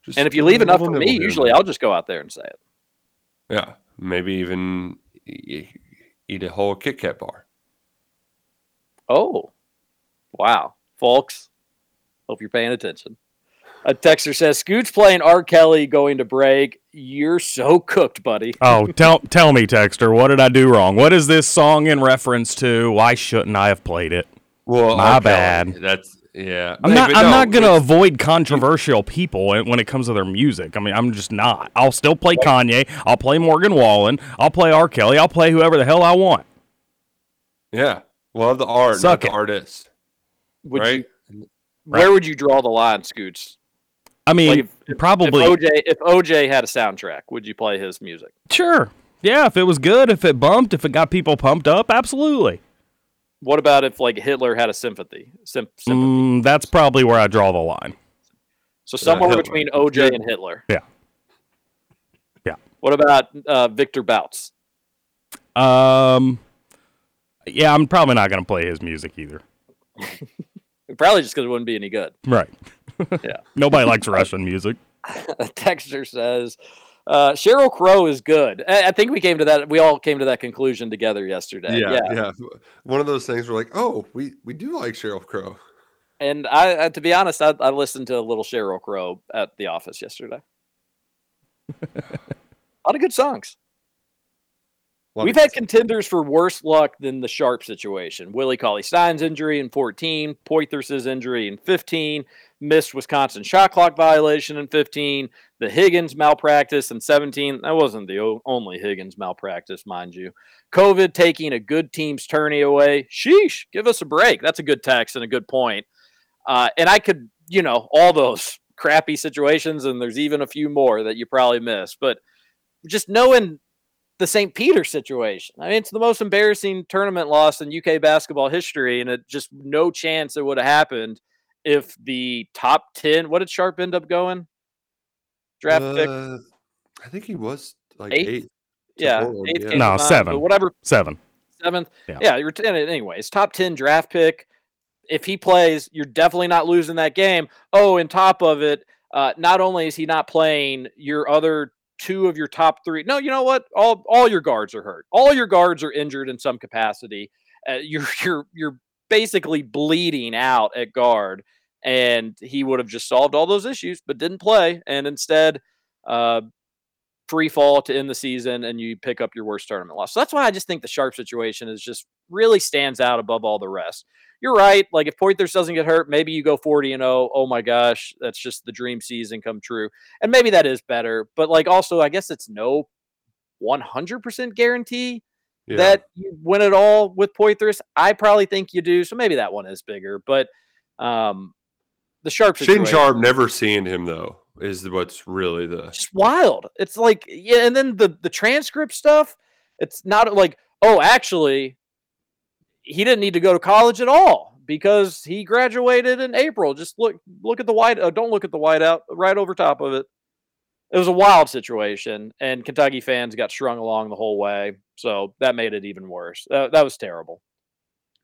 Just and if you leave enough for me, nibble here and usually. I'll just go out there and say it. Yeah, maybe even eat a whole Kit Kat bar. Oh, wow, folks. Hope you're paying attention. A texter says, "Scoots playing R. Kelly going to break. You're so cooked, buddy." Oh, tell tell me, Texter, what did I do wrong? What is this song in reference to? Why shouldn't I have played it? Well, my R. Kelly, bad. That's yeah. I'm Hey, not. but I'm no, not going to avoid controversial people when when it comes to their music. I mean, I'm just not. I'll still play Kanye. I'll play Morgan Wallen. I'll play R. Kelly. I'll play whoever the hell I want. Yeah, love the art, Suck not the artist. Would right? you, where would you draw the line, Scoots? I mean, Like, if- probably. If OJ, if OJ had a soundtrack, would you play his music? Sure. Yeah, if it was good, if it bumped, if it got people pumped up, absolutely. What about if like Hitler had a sympathy? Sym- sympathy. Mm, that's probably where I draw the line. So somewhere between OJ and Hitler. Yeah. Yeah. What about uh, Victor Bouts? Um, Yeah, I'm probably not going to play his music either. Probably just because it wouldn't be any good. Right. Yeah. Nobody likes Russian music. a texter says uh, Sheryl Crow is good. I, I think we came to that. We all came to that conclusion together yesterday. Yeah, yeah, One of those things where like, oh, we we do like Sheryl Crow. And I, I to be honest, I, I listened to a little Sheryl Crow at the office yesterday. a lot of good songs. We've had contenders for worse luck than the Sharpe situation. Willie Cauley Stein's injury in 14, Poythress' injury in 15, missed Wisconsin shot clock violation in 15, the Higgins malpractice in 17. That wasn't the only Higgins malpractice, mind you. COVID taking a good team's tourney away. Sheesh, give us a break. That's a good text and a good point. Uh, and I could, you know, all those crappy situations, and there's even a few more that you probably missed. But just knowing the St. Peter situation. I mean, it's the most embarrassing tournament loss in UK basketball history, and it just no chance it would have happened if the top 10, what did Sharpe end up going? Draft pick? Uh, I think he was like Eighth? eight. Yeah, Portland, yeah. No, to seven. But whatever, Seven. seventh. Yeah. Yeah, you're ten, anyways. Top 10 draft pick. If he plays, you're definitely not losing that game. Oh, and top of it, uh, not only is he not playing, your other two of your top three. No, you know what? All all your guards are hurt. All your guards are injured in some capacity. Uh, you're you're you're basically bleeding out at guard, and he would have just solved all those issues, but didn't play, and instead, uh, free fall to end the season, and you pick up your worst tournament loss. So that's why I just think the Sharpe situation is just really stands out above all the rest. You're right. Like if Poythress doesn't get hurt, maybe you go 40 and 0. Oh my gosh, that's just the dream season come true. And maybe that is better. But like also, I guess it's no 100% guarantee Yeah. that you win it all with Poythress. I probably think you do. So maybe that one is bigger. But um, the Sharpe Shane Sharpe never seeing him though is what's really the just wild. It's like yeah, and then the the transcript stuff. It's not like oh, actually, he didn't need to go to college at all because he graduated in April. Just look look at the white. Uh, don't look at the whiteout right over top of it. It was a wild situation, and Kentucky fans got strung along the whole way, so that made it even worse. That, that was terrible.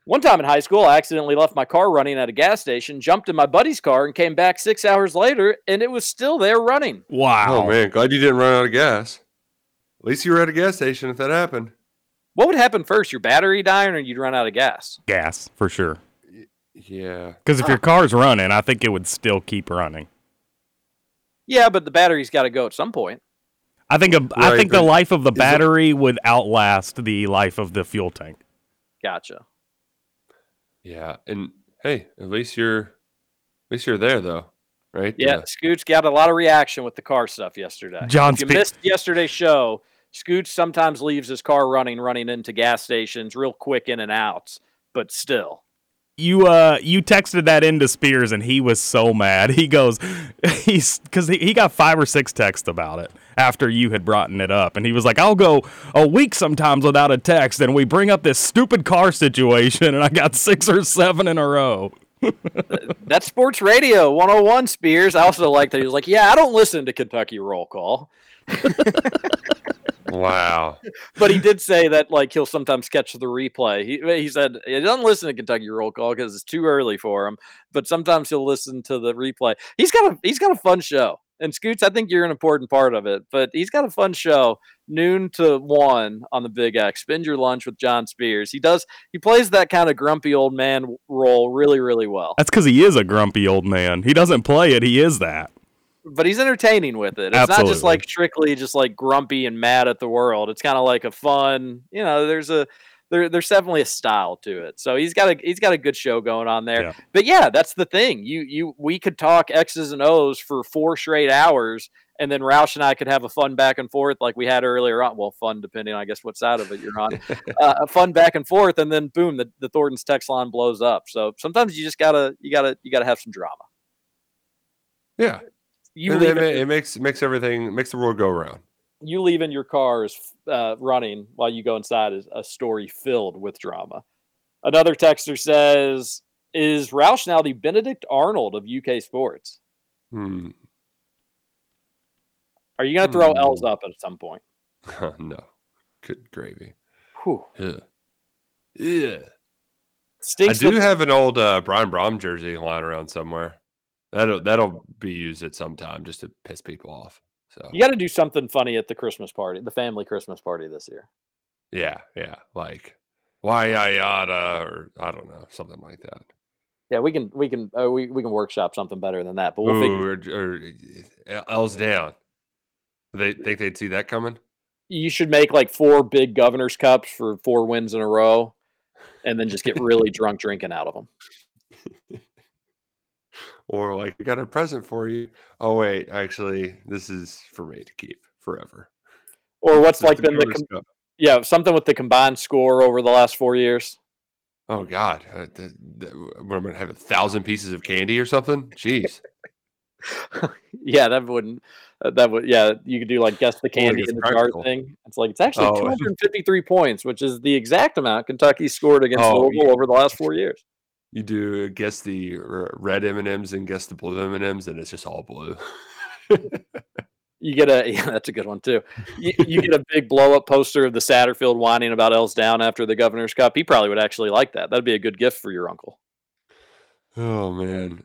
One time in high school, I accidentally left my car running at a gas station, jumped in my buddy's car, and came back six hours later, and it was still there running. Wow. Oh man, glad you didn't run out of gas. At least you were at a gas station if that happened. What would happen first? Your battery dying, or you'd run out of gas? Gas for sure. Yeah. Because if your car's running, I think it would still keep running. Yeah, but the battery's got to go at some point. I think a, I Right, think the life of the is it- battery would outlast the life of the fuel tank. Gotcha. Yeah. And hey, at least you're at least you're there though. Right? Yeah, Scoots got a lot of reaction with the car stuff yesterday. John if you Spe- missed yesterday's show, Scoots sometimes leaves his car running, running into gas stations, real quick in and outs, but still. You uh you texted that into Spears and he was so mad. He goes he's cuz he, he got 5 or 6 texts about it after you had brought it up and he was like I'll go a week sometimes without a text and we bring up this stupid car situation and I got 6 or 7 in a row. That's sports radio 101 Spears. I also like that he was like, "Yeah, I don't listen to Kentucky roll call." Wow. but he did say that like he'll sometimes catch the replay. He he said he doesn't listen to Kentucky roll call because it's too early for him, but sometimes he'll listen to the replay. He's got a he's got a fun show. And Scoots, I think you're an important part of it, but he's got a fun show, noon to one on the Big X. Spend your lunch with John Spears. He does he plays that kind of grumpy old man role really, really well. That's cuz he is a grumpy old man. He doesn't play it, he is that. but he's entertaining with it. It's not just like strictly just like grumpy and mad at the world. It's kind of like a fun, you know, there's a there, there's definitely a style to it. So he's got a he's got a good show going on there. Yeah. But yeah, that's the thing. You you we could talk X's and O's for four straight hours and then Roush and I could have a fun back and forth like we had earlier on. Well, fun depending I guess what side of it you're on. uh, a fun back and forth, and then boom, the, the Thornton's text line blows up. So sometimes you just gotta you gotta you gotta have some drama. Yeah. You it, it- it makes makes everything makes the world go round. You leaving your cars uh, running while you go inside is a story filled with drama. Another texter says, "Is Roush now the Benedict Arnold of UK sports? Hmm. Are you going to throw Hmm. L's up at some point?" no. Good gravy. Whew. Yeah. Yeah. Stinks I do have an old uh, Brian Brohm jersey lying around somewhere. That'll that'll be used at some time just to piss people off. So You got to do something funny at the Christmas party, the family Christmas party this year. yeah, yeah, like why I yada or I don't know something like that. Yeah, we can we can uh, we we can workshop something better than that. But we'll figure. Ooh, or, or uh, L's down. They think they'd see that coming. You should make like four big governors cups for four wins in a row, and then just get really drunk drinking out of them. Or like, we got a present for you. Oh wait, actually, this is for me to keep forever. Or what's like the been the com- yeah something with the combined score over the last four years. Oh God, uh, th- th- I'm gonna have a thousand pieces of candy or something. Jeez, Yeah, that wouldn't. Uh, that would yeah. You could do like guess the candy in the jar thing. It's like it's actually Oh. 253 points, which is the exact amount Kentucky scored against Oh, Louisville yeah. over the last four years. You do guess the red M and M's and guess the blue M and M's, and it's just all blue. You get a yeah, that's a good one too. You, you get a big blow up poster of the Satterfield whining about Els down after the Governor's Cup. He probably would actually like that. That'd be a good gift for your uncle. Oh man,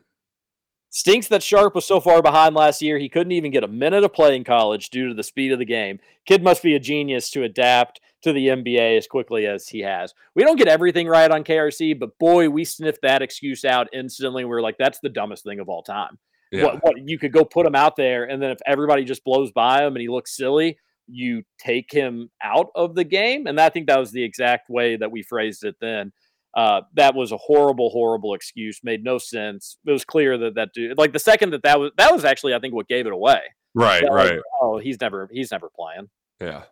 Stinks that Sharpe was so far behind last year, he couldn't even get a minute of play in college due to the speed of the game. Kid must be a genius to adapt to the NBA as quickly as he has. We don't get everything right on KRC, but boy, we sniffed that excuse out instantly. We're like, that's the dumbest thing of all time. Yeah. What, what you could go put him out there, and then if everybody just blows by him and he looks silly, you take him out of the game. And I think that was the exact way that we phrased it then. Uh, that was a horrible, horrible excuse. Made no sense. It was clear that that dude, like the second that that was, that was actually, I think, what gave it away. right, That, right, oh, he's never, he's never playing. yeah.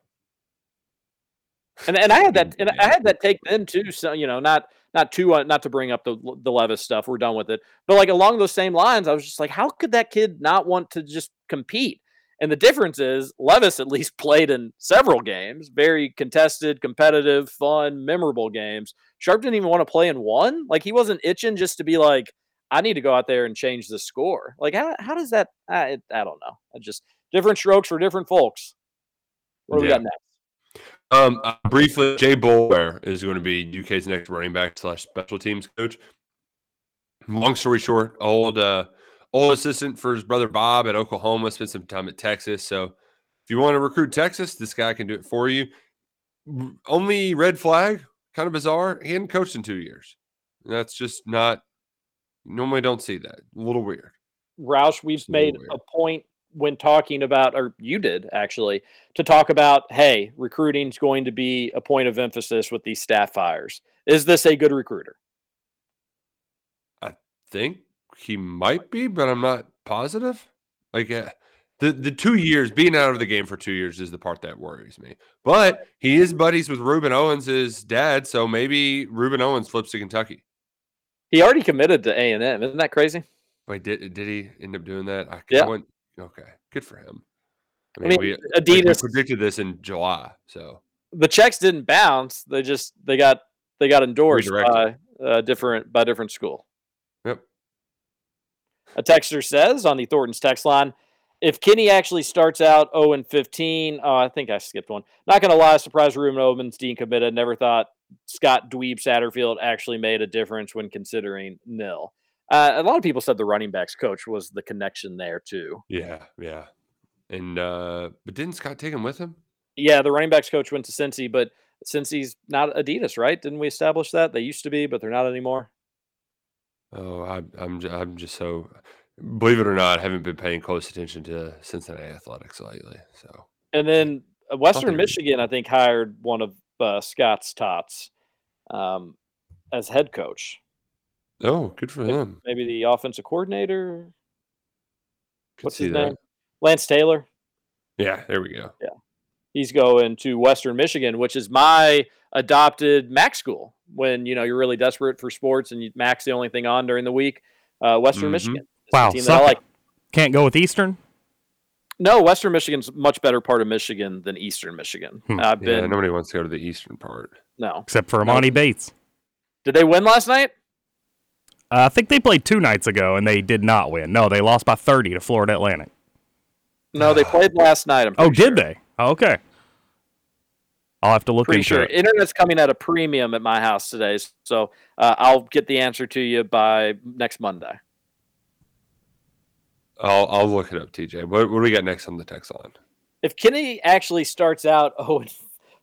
And and I had that, and I had that take then too. So you know, not not too, uh, not to bring up the the Levis stuff. We're done with it. But like along those same lines, I was just like, how could that kid not want to just compete? And the difference is Levis at least played in several games, very contested, competitive, fun, memorable games. Sharpe didn't even want to play in one. Like he wasn't itching just to be like, I need to go out there and change the score. Like how how does that? I, I don't know. I just different strokes for different folks. What do we got next? Um, uh, briefly, Jay Boulware is going to be UK's next running back slash special teams coach. Long story short, old uh, old assistant for his brother Bob at Oklahoma. Spent some time at Texas. So if you want to recruit Texas, this guy can do it for you. Only red flag, kind of bizarre. He hadn't coached in two years. That's just not. Normally, don't see that. A little weird. Roush, we've a made a point when talking about, or you did actually, to talk about, hey, recruiting is going to be a point of emphasis with these staff fires. Is this a good recruiter? I think he might be, but I'm not positive. Like uh, the the two years being out of the game for two years is the part that worries me. But he is buddies with Rueben Owens, dad, so maybe Rueben Owens flips to Kentucky. He already committed to A and M. Isn't that crazy? Wait, did did he end up doing that? I, I Yeah. went- okay, good for him. I I mean, mean, we, like, we predicted this in July, so The checks didn't bounce. They just they got they got endorsed by uh, different by different school. A texter says on the Thornton's text line, if Kenny actually starts out 0 and 15, oh, I think I skipped one. Not going to lie, surprised Ruben Dean decommitted. Never thought Scott Dweeb Satterfield actually made a difference when considering nil. Uh, a lot of people said the running backs coach was the connection there too. yeah, yeah. And uh but didn't Scott take him with him? Yeah, the running backs coach went to Cincy, but Cincy's not Adidas, right? Didn't we establish that they used to be, but they're not anymore? Oh, I'm I'm j- I'm just so believe it or not, I haven't been paying close attention to Cincinnati athletics lately. So And then uh, Western Michigan, I think, hired one of uh, Scott's tots um, as head coach. oh, good for him. Maybe the offensive coordinator. Could What's his that. name? Lance Taylor. Yeah, there we go. Yeah, he's going to Western Michigan, which is my adopted MAC school. When you know you're really desperate for sports and you, MAC's the only thing on during the week. Uh, Western Mhm. Michigan. Wow, team that I like. Can't go with Eastern. No, Western Michigan's much better part of Michigan than Eastern Michigan. Hmm. I've been. Yeah, nobody wants to go to the eastern part. no. except for Amani Bates. Did they win last night? Uh, I think they played two nights ago and they did not win. No, they lost by 30 to Florida Atlantic. No, they played last night. I'm Oh, pretty did sure. they? Oh, okay. I'll have to look Pretty into sure it. internet's coming at a premium at my house today, so uh, I'll get the answer to you by next Monday. I'll I'll look it up, TJ. What, what do we got next on the text line? If Kenny actually starts out 0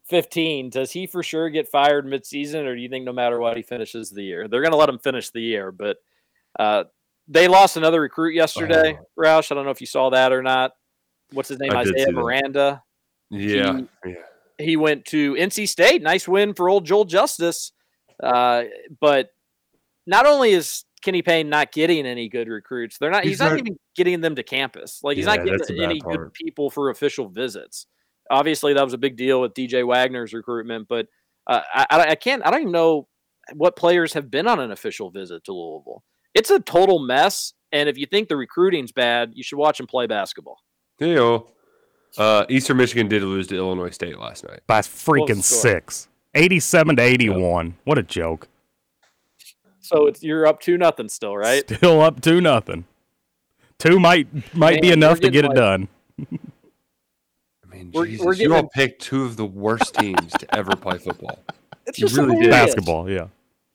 15, does he for sure get fired midseason, or do you think no matter what he finishes the year? They're going to let him finish the year, but uh, they lost another recruit yesterday, Roush. I don't know if you saw that or not. What's his name? I Isaiah. Miranda. Yeah, He- yeah. He went to NC State. Nice win for old Joel Justice. Uh, but not only is Kenny Payne not getting any good recruits, they're not. He's, He's not, not- even getting them to campus. Like he's Yeah, not getting bad any good people for official visits. Obviously, that was a big deal with DJ Wagner's recruitment, but uh, I, I I can't. I don't even know what players have been on an official visit to Louisville. It's a total mess. And if you think the recruiting's bad, you should watch him play basketball. Heyo. Uh, Eastern Michigan did lose to Illinois State last night. By freaking the score? six. 87 to 81. What a joke. So it's you're up two nothing still, right? Still up to nothing. Two might might be enough to get getting it done. I mean, We're- Jesus, we're you all picked two of the worst teams to ever play football. It's You just really did. hilarious. Basketball, yeah.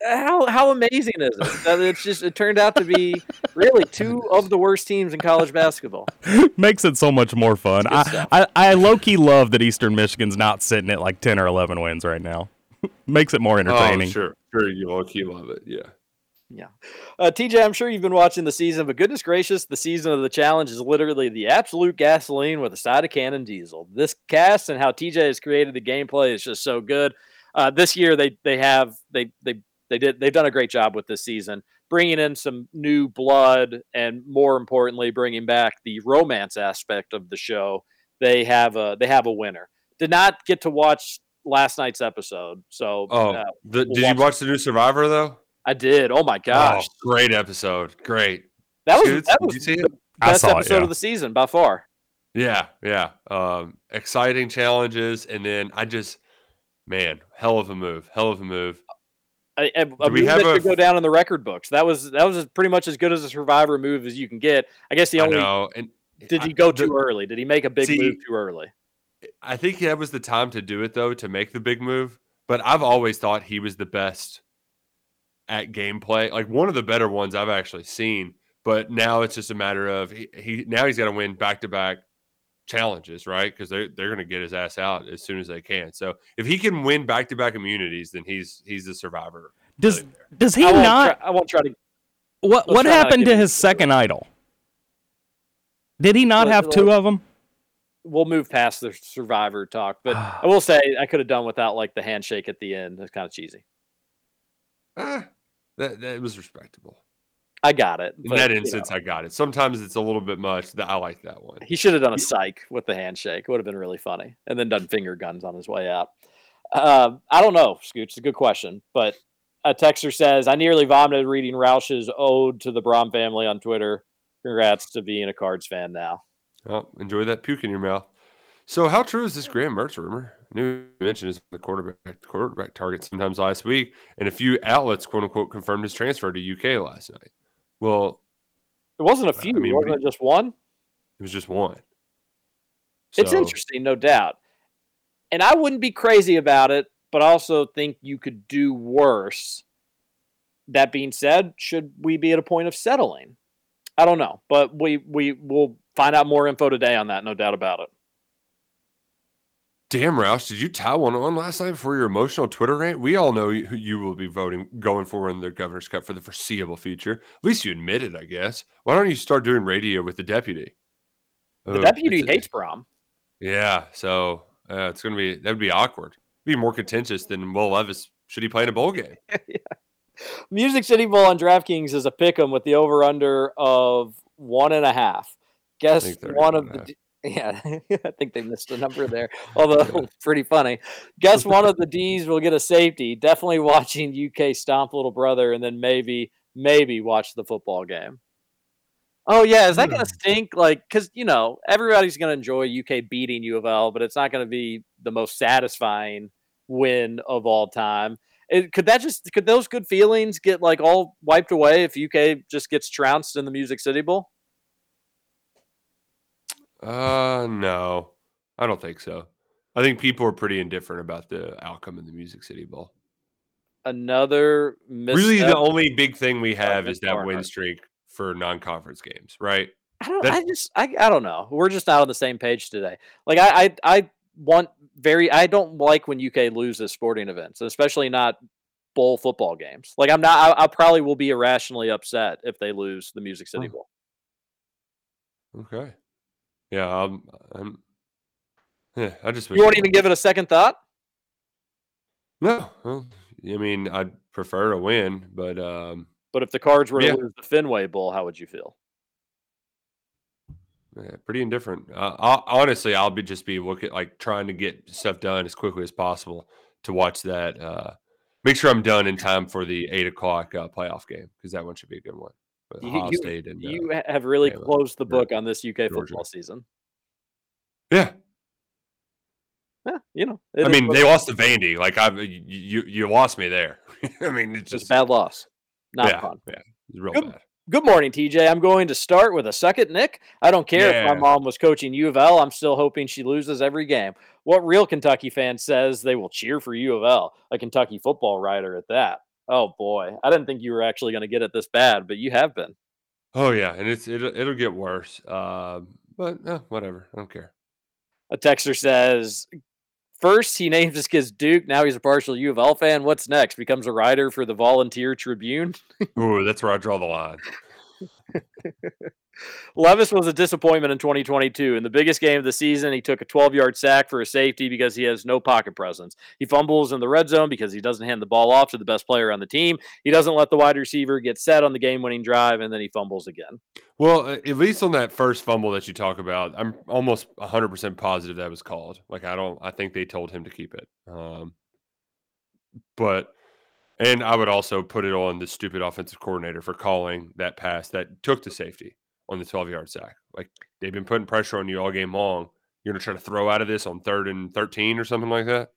How how amazing is it that it's just it turned out to be really two of the worst teams in college basketball. Makes it so much more fun. I. I, I low key love that Eastern Michigan's not sitting at like 10 or 11 wins right now. Makes it more entertaining. Oh, sure, sure. You low key love it. Yeah. Yeah. Uh, TJ, I'm sure you've been watching the season, but goodness gracious, the season of the challenge is literally the absolute gasoline with a side of cannon diesel. This cast and how TJ has created the gameplay is just so good. Uh, this year they they have they they they did they've done a great job with this season, bringing in some new blood and more importantly, bringing back the romance aspect of the show. They have a they have a winner. Did not get to watch last night's episode, so Oh, uh, the, we'll did you watch the new Survivor though? I did. Oh my gosh. Oh, great episode. Great. That was that was the best saw it, episode yeah. of the season by far. Yeah, yeah. Um, exciting challenges, and then I just, man, hell of a move. Hell of a move. A, a, a we have that a- should go down in the record books. That was that was pretty much as good as a survivor move as you can get. I guess the I only know, and did I- he go the- too early? Did he make a big See- move too early? I think that was the time to do it though, to make the big move. But I've always thought he was the best at gameplay, like one of the better ones I've actually seen. But now it's just a matter of he, he now he's got to win back to back challenges, right? Because they're they're going to get his ass out as soon as they can. So if he can win back to back immunities, then he's he's the survivor. Does does he I won't Try, I won't try to. what what try not to happened to into his second idol? Did he not Let- have two let- of them? We'll move past the survivor talk, but I will say I could have done without like the handshake at the end. It's kind of cheesy. Ah, that that was respectable. I got it. In but, that you instance, know, I got it. Sometimes it's a little bit much. That I like that one. he should have done a psych with the handshake. Would have been really funny, and then done finger guns on his way out. Um, I don't know, Scooch. It's a good question, but a texter says I nearly vomited reading Roush's ode to the Brohm family on Twitter. Congrats to being a Cards fan now. Well, enjoy that puke in your mouth. So, how true is this Graham Mertz rumor? New mention is the quarterback quarterback target sometimes last week, and a few outlets, quote unquote, confirmed his transfer to UK last night. Well, It wasn't a few. mean, wasn't it just one? it was just one. It's interesting, no doubt. And I wouldn't be crazy about it, but I also think you could do worse. That being said, should we be at a point of settling? I don't know, but we we will find out more info today on that, no doubt about it. Damn, Roush, did you tie one on last night for your emotional Twitter rant? We all know who you will be voting going for in the Governor's Cup for the foreseeable future. At least you admit it, I guess. Why don't you start doing radio with the deputy? The Oh, deputy hates Brohm. Yeah, so uh, it's gonna be that'd be awkward. Be more contentious than Will Levis should he play in a bowl game. yeah. Music City Bowl on DraftKings is a pick 'em with the over under of one and a half. Guess one of the yeah, I think they missed a number there. Although pretty funny. Guess one of the D's will get a safety. Definitely watching UK stomp little brother, and then maybe maybe watch the football game. Oh yeah, is that Hmm. going to stink? Like, because you know everybody's going to enjoy UK beating U of L, but it's not going to be the most satisfying win of all time. It, could that just could those good feelings get like all wiped away if UK just gets trounced in the Music City Bowl? Uh no. I don't think so. I think people are pretty indifferent about the outcome in the Music City Bowl. Another Really, the only big thing we have is that win streak for non-conference games, right? I don't. That's- I just. I. I don't know. We're just not on the same page today. Like I. I. I want very. I don't like when UK loses sporting events, especially not bowl football games. Like I'm not. I, I probably will be irrationally upset if they lose the Music City Bowl. Okay. Yeah, I'm. I'm yeah, I just. You won't even give it a second thought. No, well, I mean, I'd prefer to win, but um, But if the Cards were to lose the Fenway Bowl, how would you feel? yeah, pretty indifferent. Uh, i honestly, I'll be just be looking like trying to get stuff done as quickly as possible to watch that. Uh, make sure I'm done in time for the eight o'clock uh, playoff game because that one should be a good one. You, you- State and uh, you ha- have really Bama. closed the Yeah. book on this UK Georgia. football season. yeah, Yeah, you know. I mean, they lost to Vandy. Like I, you, you lost me there. I mean, it's just bad loss. Not yeah, fun. Yeah, it's real Good- bad. Good morning, TJ. I'm going to start with a second, Nick. I don't care if my mom was coaching U of L. I'm still hoping she loses every game. What real Kentucky fan says they will cheer for U of L? A Kentucky football writer at that. Oh boy, I didn't think you were actually going to get it this bad, but you have been. Oh yeah, and it's it'll, it'll get worse. Um, but uh, whatever, I don't care. A texter says, first he names his kids Duke. Now he's a partial U of L fan. What's next? Becomes a writer for the Volunteer Tribune. Ooh, that's where I draw the line. Levis was a disappointment in 2022. In the biggest game of the season, he took a 12 yard sack for a safety because he has no pocket presence. He fumbles in the red zone because he doesn't hand the ball off to the best player on the team. He doesn't let the wide receiver get set on the game winning drive, and then he fumbles again. Well, uh, at least on that first fumble that you talk about, I'm almost 100% positive that was called. Like I don't I think they told him to keep it. Um but and I would also put it on the stupid offensive coordinator for calling that pass that took the safety on the 12-yard sack. Like they've been putting pressure on you all game long. You're going to try to throw out of this on 3rd and 13 or something like that?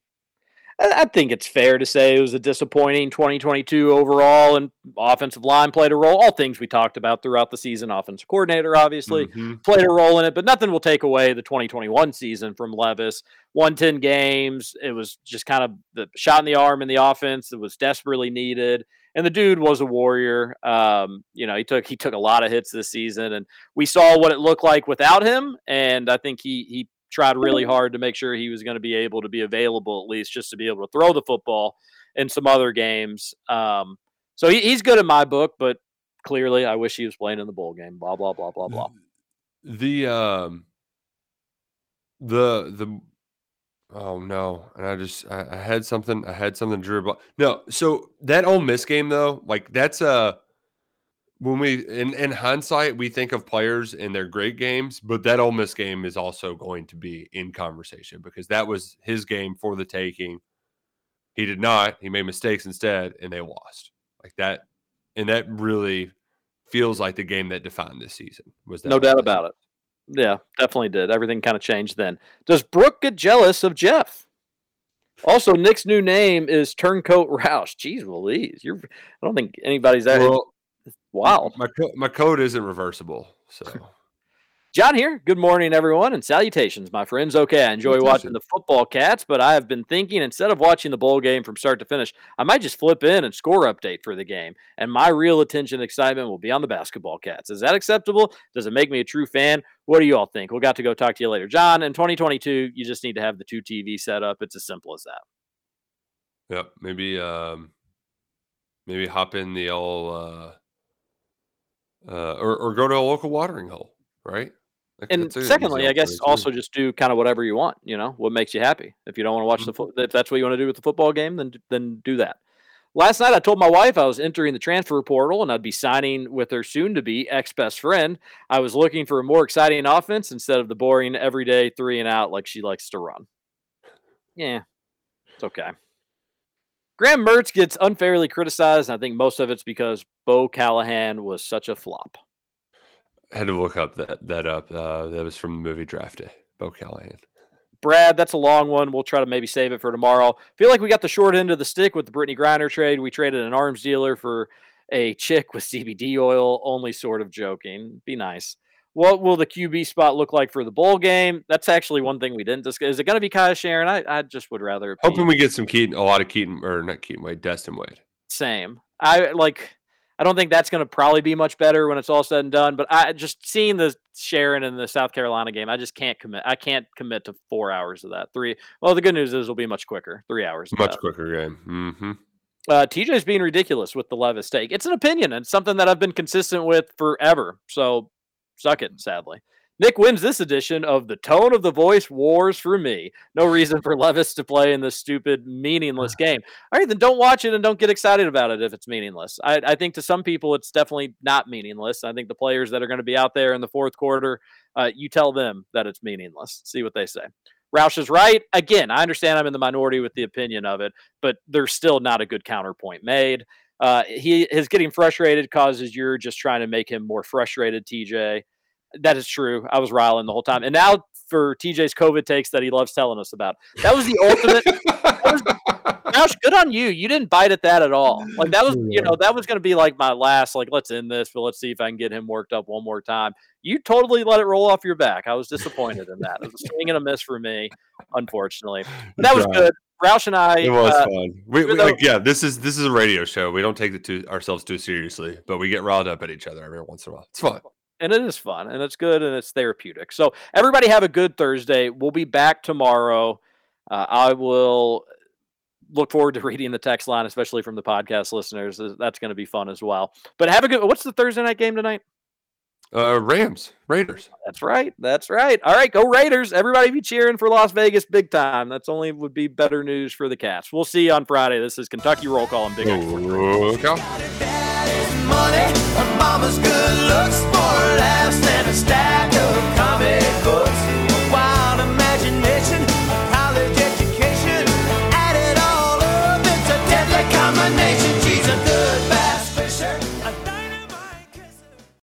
I think it's fair to say it was a disappointing 2022 overall, and offensive line played a role. All things we talked about throughout the season. Offensive coordinator obviously Mhm. played a role in it, but nothing will take away the 2021 season from Levis. Won 10 games. It was just kind of the shot in the arm in the offense that was desperately needed. And the dude was a warrior. Um, you know, he took he took a lot of hits this season, and we saw what it looked like without him. And I think he he tried really hard to make sure he was going to be able to be available at least just to be able to throw the football in some other games. Um, so he, he's good in my book, but clearly I wish he was playing in the bowl game. Blah blah blah blah blah. The um the the oh no, and I just I, I had something I had something drew about no. So that Ole Miss game though, like that's a when we in in hindsight we think of players in their great games, but that Ole Miss game is also going to be in conversation because that was his game for the taking. He did not. He made mistakes instead, and they lost like that. And that really feels like the game that defined this season. Was that No doubt about it. Yeah, definitely did. Everything kind of changed then. Does Brooke get jealous of Jeff? Also, Nick's new name is Turncoat Roush. Jeez Louise. You're I don't think anybody's that Well, wow. My co- my code isn't reversible, so John here. Good morning, everyone, and salutations, my friends. Okay, I enjoy watching the football cats, but I have been thinking instead of watching the bowl game from start to finish, I might just flip in and score update for the game. And my real attention and excitement will be on the basketball cats. Is that acceptable? Does it make me a true fan? What do you all think? We'll got to go talk to you later. John, in 2022, you just need to have the two TV set up. It's as simple as that. Yep. Maybe um maybe hop in the old uh uh or, or go to a local watering hole, right? Like, And that's a easy secondly, I guess also just do kind of whatever you want. You know, what makes you happy. If you don't want to watch the foot, if that's what you want to do with the football game, then then do that. Last night, I told my wife I was entering the transfer portal and I'd be signing with her soon-to-be ex-best friend. I was looking for a more exciting offense instead of the boring everyday three and out like she likes to run. Yeah, it's okay. Graham Mertz gets unfairly criticized, and I think most of it's because Bo Callahan was such a flop. I had to look up that that up. Uh that was from the movie Draft Day, Bo Callahan. Brad, that's a long one. We'll try to maybe save it for tomorrow. Feel like we got the short end of the stick with the Brittney Griner trade. We traded an arms dealer for a chick with CBD oil. Only sort of joking. Be nice. What will the QB spot look like for the bowl game? That's actually one thing we didn't discuss. Is it going to be Kaiya Sheron? I, I just would rather Hoping we get some Keaton, a lot of Keaton, or not Keaton Wade, Destin Wade. same. I like. I don't think that's going to probably be much better when it's all said and done. But I just seeing the Sharon in the South Carolina game, I just can't commit. I can't commit to four hours of that. Three. Well, the good news is it'll be much quicker. Three hours. Much that. quicker game. Mm-hmm. Uh, TJ's being ridiculous with the Levis take. It's an opinion and something that I've been consistent with forever. So suck it, sadly. Nick wins this edition of the Tone of the Voice Wars for me. No reason for Levis to play in this stupid, meaningless game. All right, then don't watch it and don't get excited about it if it's meaningless. I, I think to some people it's definitely not meaningless. I think the players that are going to be out there in the fourth quarter, uh, you tell them that it's meaningless. See what they say. Roush is right. Again, I understand I'm in the minority with the opinion of it, but there's still not a good counterpoint made. Uh, he his getting frustrated causes you're just trying to make him more frustrated, TJ. That is true. I was riling the whole time. And now for TJ's COVID takes that he loves telling us about. That was the ultimate. that was, Roush, good on you. You didn't bite at that at all. Like that was, you know, that was going to be like my last. Like let's end this, but let's see if I can get him worked up one more time. You totally let it roll off your back. I was disappointed in that. It was a swing and a miss for me, unfortunately. But that was good. Roush and I. It was uh, fun. We, we- though- like, yeah, this is this is a radio show. We don't take it too ourselves too seriously, but we get riled up at each other every once in a while. It's fun. and it is fun and it's good and it's therapeutic. So everybody have a good Thursday. We'll be back tomorrow. Uh, I will look forward to reading the text line, especially from the podcast listeners. That's going to be fun as well. But have a good. What's the Thursday night game tonight? Uh, Rams, Raiders. That's right. That's right. All right, go Raiders. Everybody be cheering for Las Vegas big time. That's only would be better news for the Cats. We'll see you on Friday. This is Kentucky Roll Call and Big Roll Call. Money, mama's good looks, laughs a stack